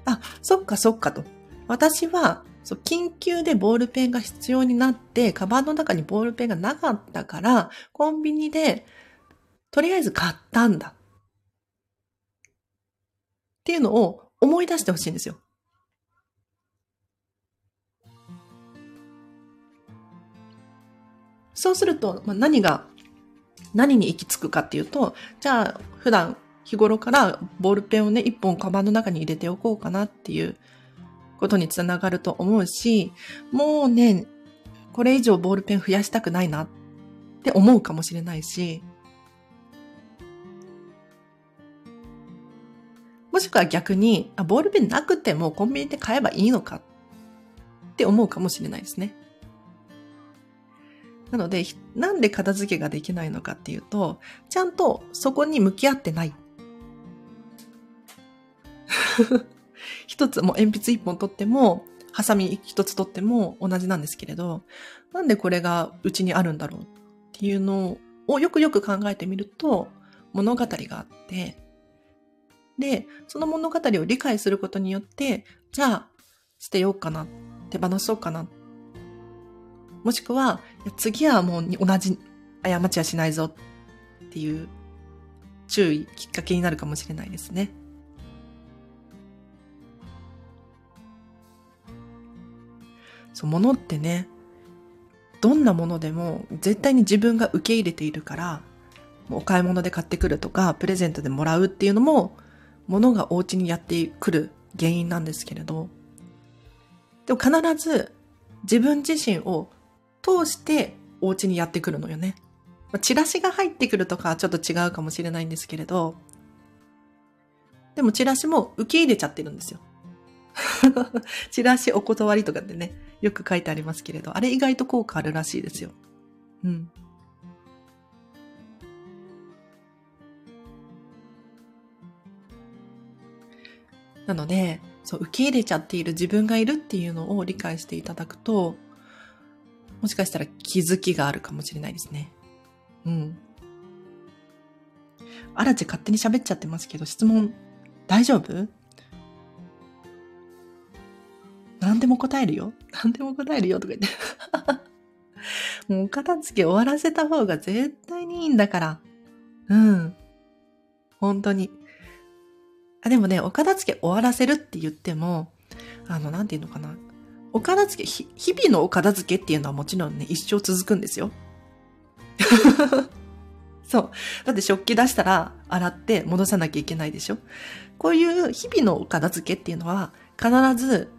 あ、そっかそっかと。私は、そう、緊急でボールペンが必要になって、カバンの中にボールペンがなかったから、コンビニで、とりあえず買ったんだ。っていうのを思い出してほしいんですよ。そうすると、まあ、何が、何に行き着くかっていうと、じゃあ、普段、日頃からボールペンをね、一本カバンの中に入れておこうかなっていうことにつながると思うし、もうね、これ以上ボールペン増やしたくないなって思うかもしれないし、もしくは逆に、あ、ボールペンなくてもコンビニで買えばいいのかって思うかもしれないですね。なので、なんで片付けができないのかっていうと、ちゃんとそこに向き合ってない。[laughs] 一つ、もう鉛筆一本取っても、ハサミ一つ取っても同じなんですけれど、なんでこれがうちにあるんだろうっていうのをよくよく考えてみると、物語があって、で、その物語を理解することによって、じゃあ、捨てようかな、手放そうかな。もしくは、次はもう同じ過ちはしないぞっていう注意、きっかけになるかもしれないですね。そう、物ってね、どんなものでも絶対に自分が受け入れているから、お買い物で買ってくるとか、プレゼントでもらうっていうのもものがお家にやってくる原因なんですけれど、でも必ず自分自身を通してお家にやってくるのよね。チラシが入ってくるとかちょっと違うかもしれないんですけれど、でもチラシも受け入れちゃってるんですよ。[laughs] チラシお断りとかってね、よく書いてありますけれど、あれ意外と効果あるらしいですよ。うん。なので、そう、受け入れちゃっている自分がいるっていうのを理解していただくと、もしかしたら気づきがあるかもしれないですね。うん。あらち勝手に喋っちゃってますけど、質問大丈夫？何でも答えるよ。何でも答えるよとか言って。[laughs] もうお片付け終わらせた方が絶対にいいんだから。うん。本当に。あ、でもね、お片付け終わらせるって言っても、あの、なんていうのかな。お片付け、日々のお片付けっていうのはもちろんね、一生続くんですよ。[laughs] そう。だって食器出したら洗って戻さなきゃいけないでしょこういう日々のお片付けっていうのは必ず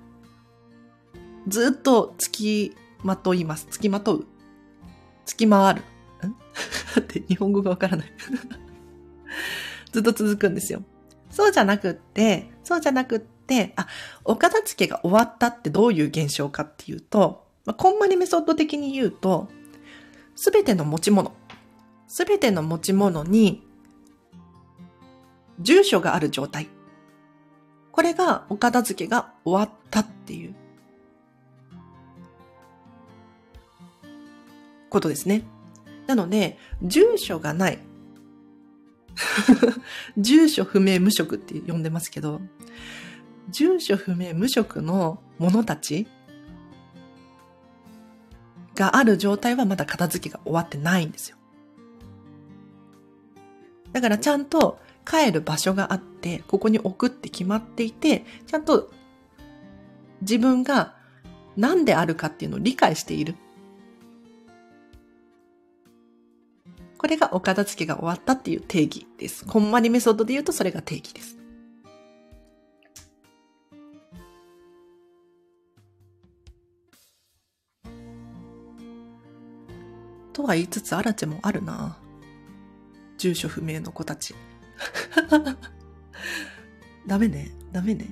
ずっと付きまといます。付きまとう。付き回る。ん？だ [laughs] って日本語がわからない [laughs] ずっと続くんですよ。そうじゃなくって、そうじゃなくって、あ、お片付けが終わったってどういう現象かっていうと、まあ、こんまりメソッド的に言うと、すべての持ち物、すべての持ち物に、住所がある状態。これがお片付けが終わったっていうことですね。なので、住所がない。[laughs] 住所不明無職って呼んでますけど、住所不明無職の者たちがある状態はまだ片付けが終わってないんですよ。だからちゃんと帰る場所があって、ここに置くって決まっていて、ちゃんと自分が何であるかっていうのを理解している。これがお片付けが終わったっていう定義です。こんまりメソッドで言うとそれが定義です。とは言いつつ、アラチェもあるな。住所不明の子たち。[laughs] ダメね。ダメね。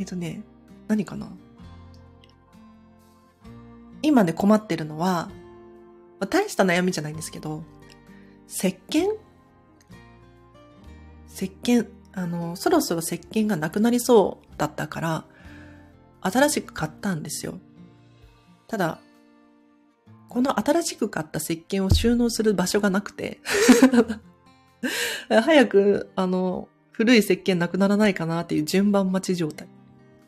えっ、とね、何かな？今で困ってるのは、まあ、大した悩みじゃないんですけど、石鹸？石鹸、あの、そろそろ石鹸がなくなりそうだったから、新しく買ったんですよ。ただ、この新しく買った石鹸を収納する場所がなくて [laughs] 早く、あの、古い石鹸なくならないかなっていう順番待ち状態。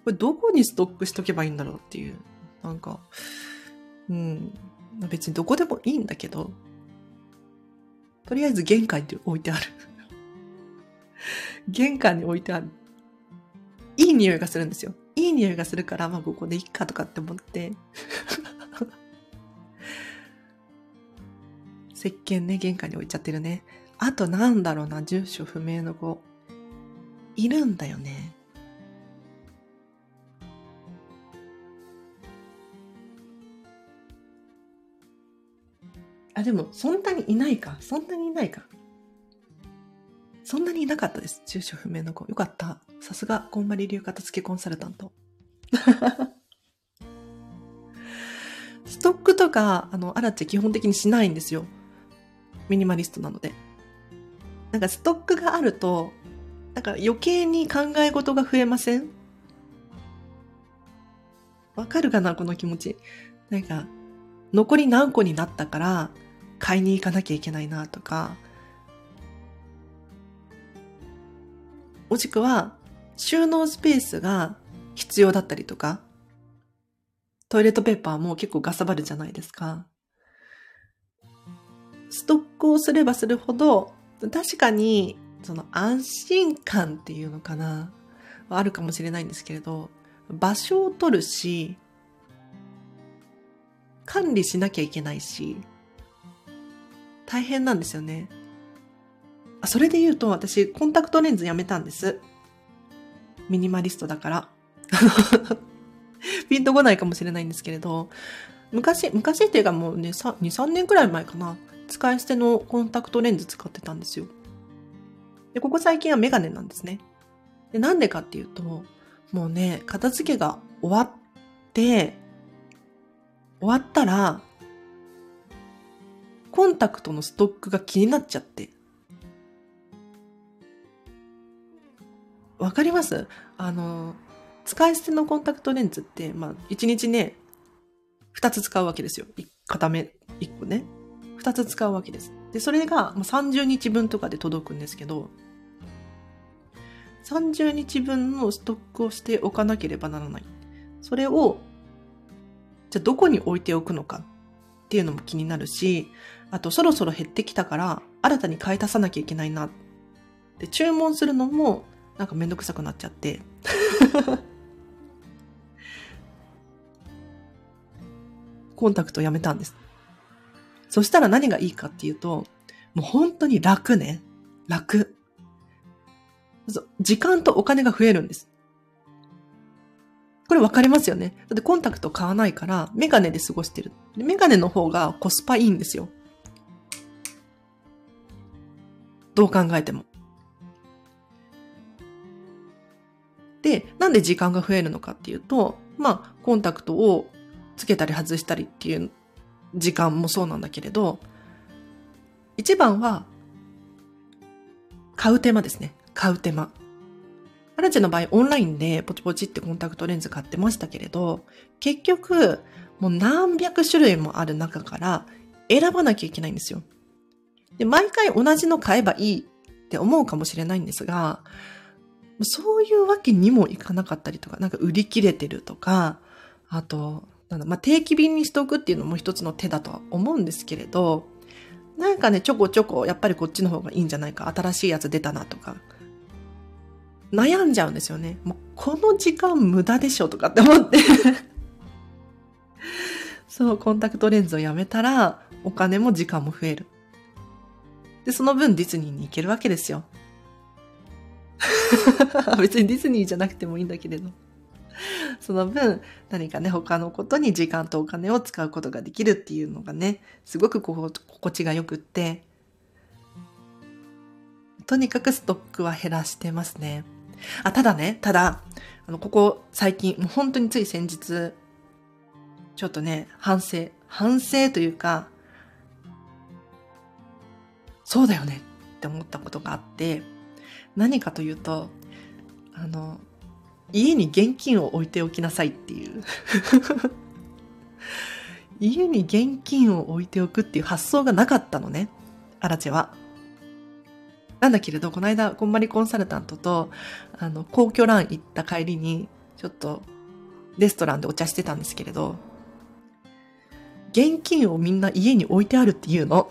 これどこにストックしとけばいいんだろうっていう。なんか、うん。別にどこでもいいんだけど、とりあえず玄関に置いてある [laughs] 玄関に置いてある。いい匂いがするんですよ。いい匂いがするから、まあここでいっかとかって思って [laughs] 石鹸ね、玄関に置いちゃってるね。あとなんだろうな、住所不明の子。いるんだよね。あ、でも、そんなにいないか。そんなにいないか。そんなにいなかったです。住所不明の子。よかった。さすが、こんまり流片付けコンサルタント。[laughs] ストックとか、あの、アラチェ基本的にしないんですよ。ミニマリストなので。なんかストックがあると、なんか余計に考え事が増えません？わかるかなこの気持ち。なんか、残り何個になったから、買いに行かなきゃいけないなとか、もしくは収納スペースが必要だったりとか、トイレットペーパーも結構ガサバるじゃないですか。ストックをすればするほど、確かにその安心感っていうのかな、あるかもしれないんですけれど、場所を取るし、管理しなきゃいけないし、大変なんですよね。それで言うと私コンタクトレンズやめたんです。ミニマリストだから。[laughs] ピンとこないかもしれないんですけれど、昔、昔っていうかもうね、2、3年くらい前かな。使い捨てのコンタクトレンズ使ってたんですよ。で、ここ最近はメガネなんですね。で、なんでかっていうと、もうね、片付けが終わって、終わったら、コンタクトのストックが気になっちゃって。わかります？あの、使い捨てのコンタクトレンズって、まあ、1日ね、2つ使うわけですよ。片目1個ね。2つ使うわけです。で、それが30日分とかで届くんですけど、30日分のストックをしておかなければならない。それを、じゃあどこに置いておくのかっていうのも気になるし、あとそろそろ減ってきたから新たに買い足さなきゃいけないな。で、注文するのもなんかめんどくさくなっちゃって。コンタクトやめたんです。そしたら何がいいかっていうと、もう本当に楽ね。楽。時間とお金が増えるんです。これわかりますよね？だってコンタクト買わないから、メガネで過ごしてる。メガネの方がコスパいいんですよ。どう考えても。で、なんで時間が増えるのかっていうと、まあ、コンタクトをつけたり外したりっていう時間もそうなんだけれど、一番は、買う手間ですね。買う手間。アラチェの場合、オンラインでポチポチってコンタクトレンズ買ってましたけれど、結局、もう何百種類もある中から選ばなきゃいけないんですよ。で、毎回同じの買えばいいって思うかもしれないんですが、そういうわけにもいかなかったりとか、なんか売り切れてるとか、あと、なんだ、まあ、定期便にしておくっていうのも一つの手だとは思うんですけれど、なんかね、ちょこちょこ、やっぱりこっちの方がいいんじゃないか、新しいやつ出たなとか、悩んじゃうんですよね。もう、この時間無駄でしょとかって思って [laughs] そう、コンタクトレンズをやめたら、お金も時間も増える。で、その分ディズニーに行けるわけですよ。[laughs] 別にディズニーじゃなくてもいいんだけれど。[laughs] その分、何かね、他のことに時間とお金を使うことができるっていうのがね、すごくこう心地がよくって、とにかくストックは減らしてますね。あ、ただね、ただ、あの、ここ最近、もう本当につい先日、ちょっとね、反省、反省というか、そうだよねって思ったことがあって、何かというと、あの、家に現金を置いておきなさいっていう [laughs] 家に現金を置いておくっていう発想がなかったのね。アラチェは。なんだけれど、この間、こんまりコンサルタントと、あの、皇居ラン行った帰りに、ちょっと、レストランでお茶してたんですけれど、現金をみんな家に置いてあるっていうの。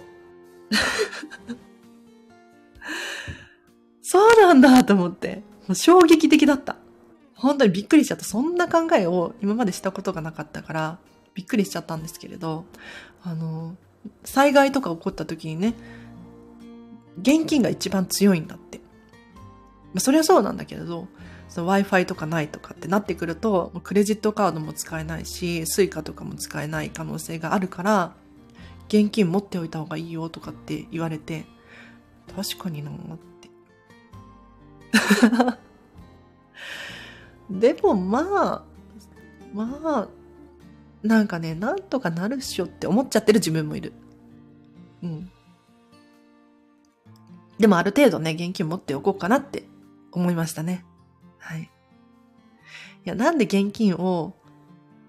[laughs] そうなんだと思って。もう衝撃的だった。本当にびっくりしちゃった。そんな考えを今までしたことがなかったから、びっくりしちゃったんですけれど、あの、災害とか起こった時にね、現金が一番強いんだって。まあ、それはそうなんだけれど、Wi-Fi とかないとかってなってくると、クレジットカードも使えないし、Suica とかも使えない可能性があるから、現金持っておいた方がいいよとかって言われて、確かになって。でもまあ、まあ、なんかね、なんとかなるっしょって思っちゃってる自分もいる。うん。でもある程度ね、現金持っておこうかなって思いましたね。はい。いや、なんで現金を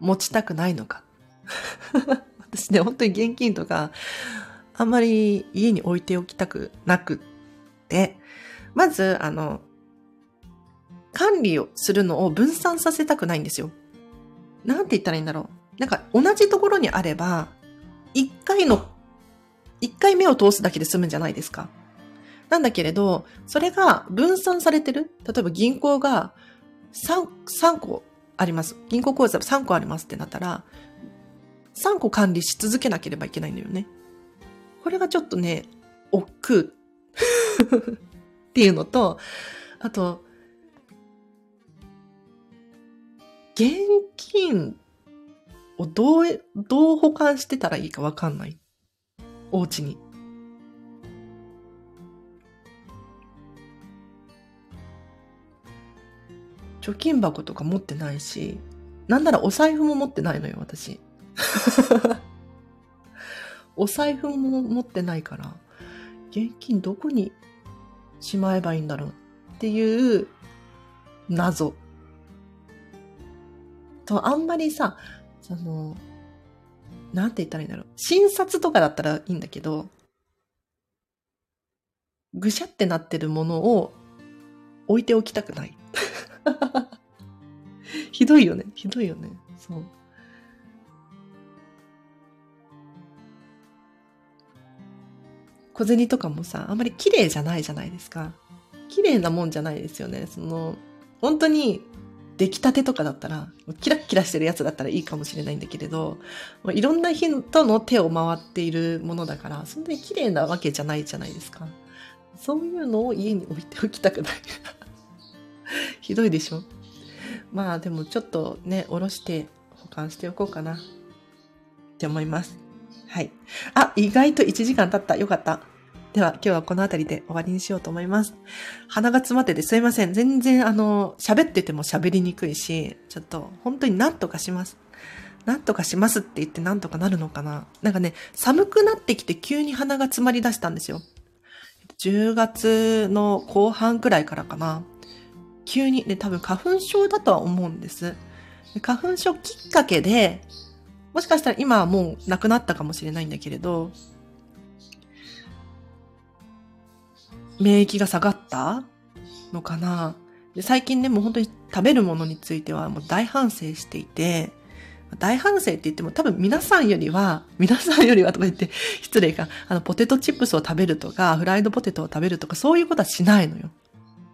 持ちたくないのか。[laughs] 私ね、本当に現金とか、あんまり家に置いておきたくなくって、まず、あの、管理をするのを分散させたくないんですよ。なんて言ったらいいんだろう。なんか同じところにあれば、一回の、一回目を通すだけで済むんじゃないですか。なんだけれど、それが分散されてる。例えば銀行が3、3個あります。銀行口座3個ありますってなったら、3個管理し続けなければいけないんだよね。これがちょっとね、億劫っていうのと、あと、現金をどう、どう保管してたらいいかわかんない。お家に。貯金箱とか持ってないし、なんならお財布も持ってないのよ、私。[laughs] お財布も持ってないから、現金どこにしまえばいいんだろうっていう謎。と、あんまりさ、その、なんて言ったらいいんだろう。診察とかだったらいいんだけど、ぐしゃってなってるものを置いておきたくない。[laughs] ひどいよね。ひどいよね。そう。小銭とかもさ、あんまり綺麗じゃないじゃないですか。綺麗なもんじゃないですよね。その、本当に出来たてとかだったら、キラッキラしてるやつだったらいいかもしれないんだけれど、いろんな人の手を回っているものだから、そんなに綺麗なわけじゃないじゃないですか。そういうのを家に置いておきたくない。[laughs] ひどいでしょ？まあでもちょっとね、おろして保管しておこうかなって思います。はい。あ、意外と1時間経った。よかった。では、今日はこの辺りで終わりにしようと思います。鼻が詰まっててすいません。全然、あの、喋ってても喋りにくいし、ちょっと、本当になんとかします。なんとかしますって言ってなんとかなるのかな。なんかね、寒くなってきて急に鼻が詰まり出したんですよ。10月の後半くらいからかな。急に、ね、多分花粉症だとは思うんです。花粉症きっかけで、もしかしたら今はもうなくなったかもしれないんだけれど、免疫が下がった？のかな？で最近でもう本当に食べるものについてはもう大反省していて、大反省って言っても多分皆さんよりは、皆さんよりはとか言って失礼か、あのポテトチップスを食べるとか、フライドポテトを食べるとかそういうことはしないのよ。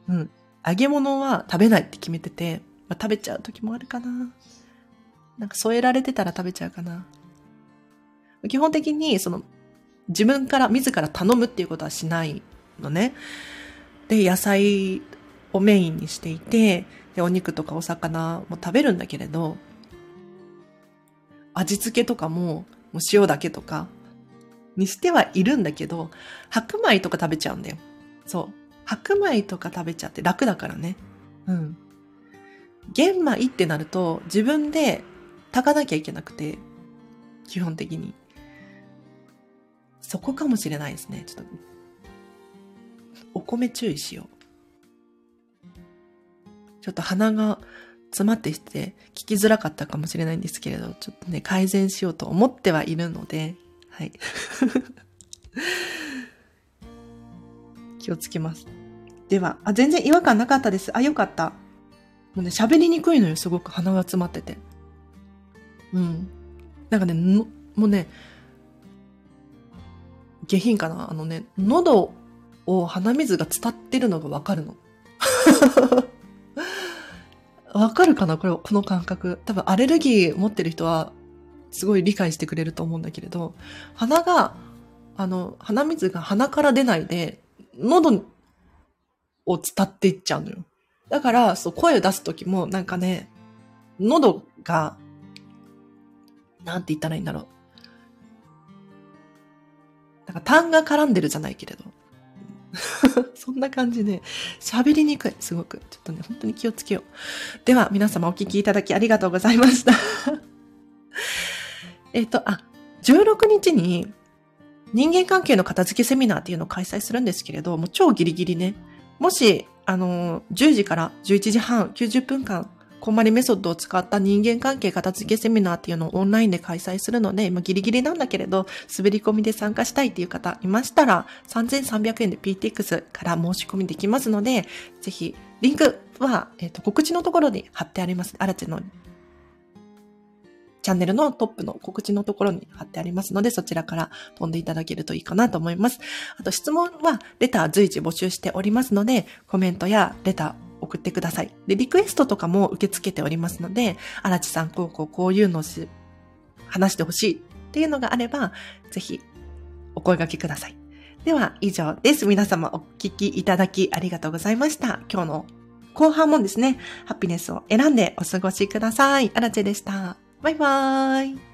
うん。揚げ物は食べないって決めてて、まあ、食べちゃう時もあるかな。なんか添えられてたら食べちゃうかな。基本的に、その、自分から、自ら頼むっていうことはしないのね。で、野菜をメインにしていて、で、お肉とかお魚も食べるんだけれど、味付けとかも、もう塩だけとか、にしてはいるんだけど、白米とか食べちゃうんだよ。そう。白米とか食べちゃって楽だからね。うん。玄米ってなると自分で炊かなきゃいけなくて、基本的に。そこかもしれないですね。ちょっと、お米注意しよう。ちょっと鼻が詰まってきて聞きづらかったかもしれないんですけれど、ちょっとね、改善しようと思ってはいるので、はい。[laughs] 気をつけます。では、あ、全然違和感なかったです。あ、よかった。もうね、喋りにくいのよ、すごく鼻が詰まってて。うん。なんかね、もうね、下品かなあのね、喉を鼻水が伝ってるのがわかるの。[laughs] わかるかな？これ、この感覚。多分アレルギー持ってる人は、すごい理解してくれると思うんだけれど、鼻が、あの、鼻水が鼻から出ないで、喉を伝っていっちゃうのよ。だから、そう、声を出すときも、なんかね、喉がなんて言ったらいいんだろう。なんか痰が絡んでるじゃないけれど。[laughs] そんな感じで、喋りにくい。すごく。ちょっとね、本当に気をつけよう。では、皆様お聞きいただきありがとうございました [laughs] えっと、あ、16日に人間関係の片付けセミナーっていうのを開催するんですけれど、もう超ギリギリね。もし、あの、10時から11時半、90分間こんまりメソッドを使った人間関係片付けセミナーっていうのをオンラインで開催するので、今ギリギリなんだけれど、滑り込みで参加したいっていう方いましたら、3300円で PTX から申し込みできますので、ぜひ、リンクは、えっ、ー、と、告知のところに貼ってあります。あらちのチャンネルのトップの告知のところに貼ってありますので、そちらから飛んでいただけるといいかなと思います。あと質問はレター随時募集しておりますので、コメントやレター送ってください。で、リクエストとかも受け付けておりますので、荒地さん、こうこうこういうのし、話してほしいっていうのがあれば、ぜひお声掛けください。では以上です。皆様お聞きいただきありがとうございました。今日の後半もですね、ハピネスを選んでお過ごしください。アラチェでした。バイバーイ。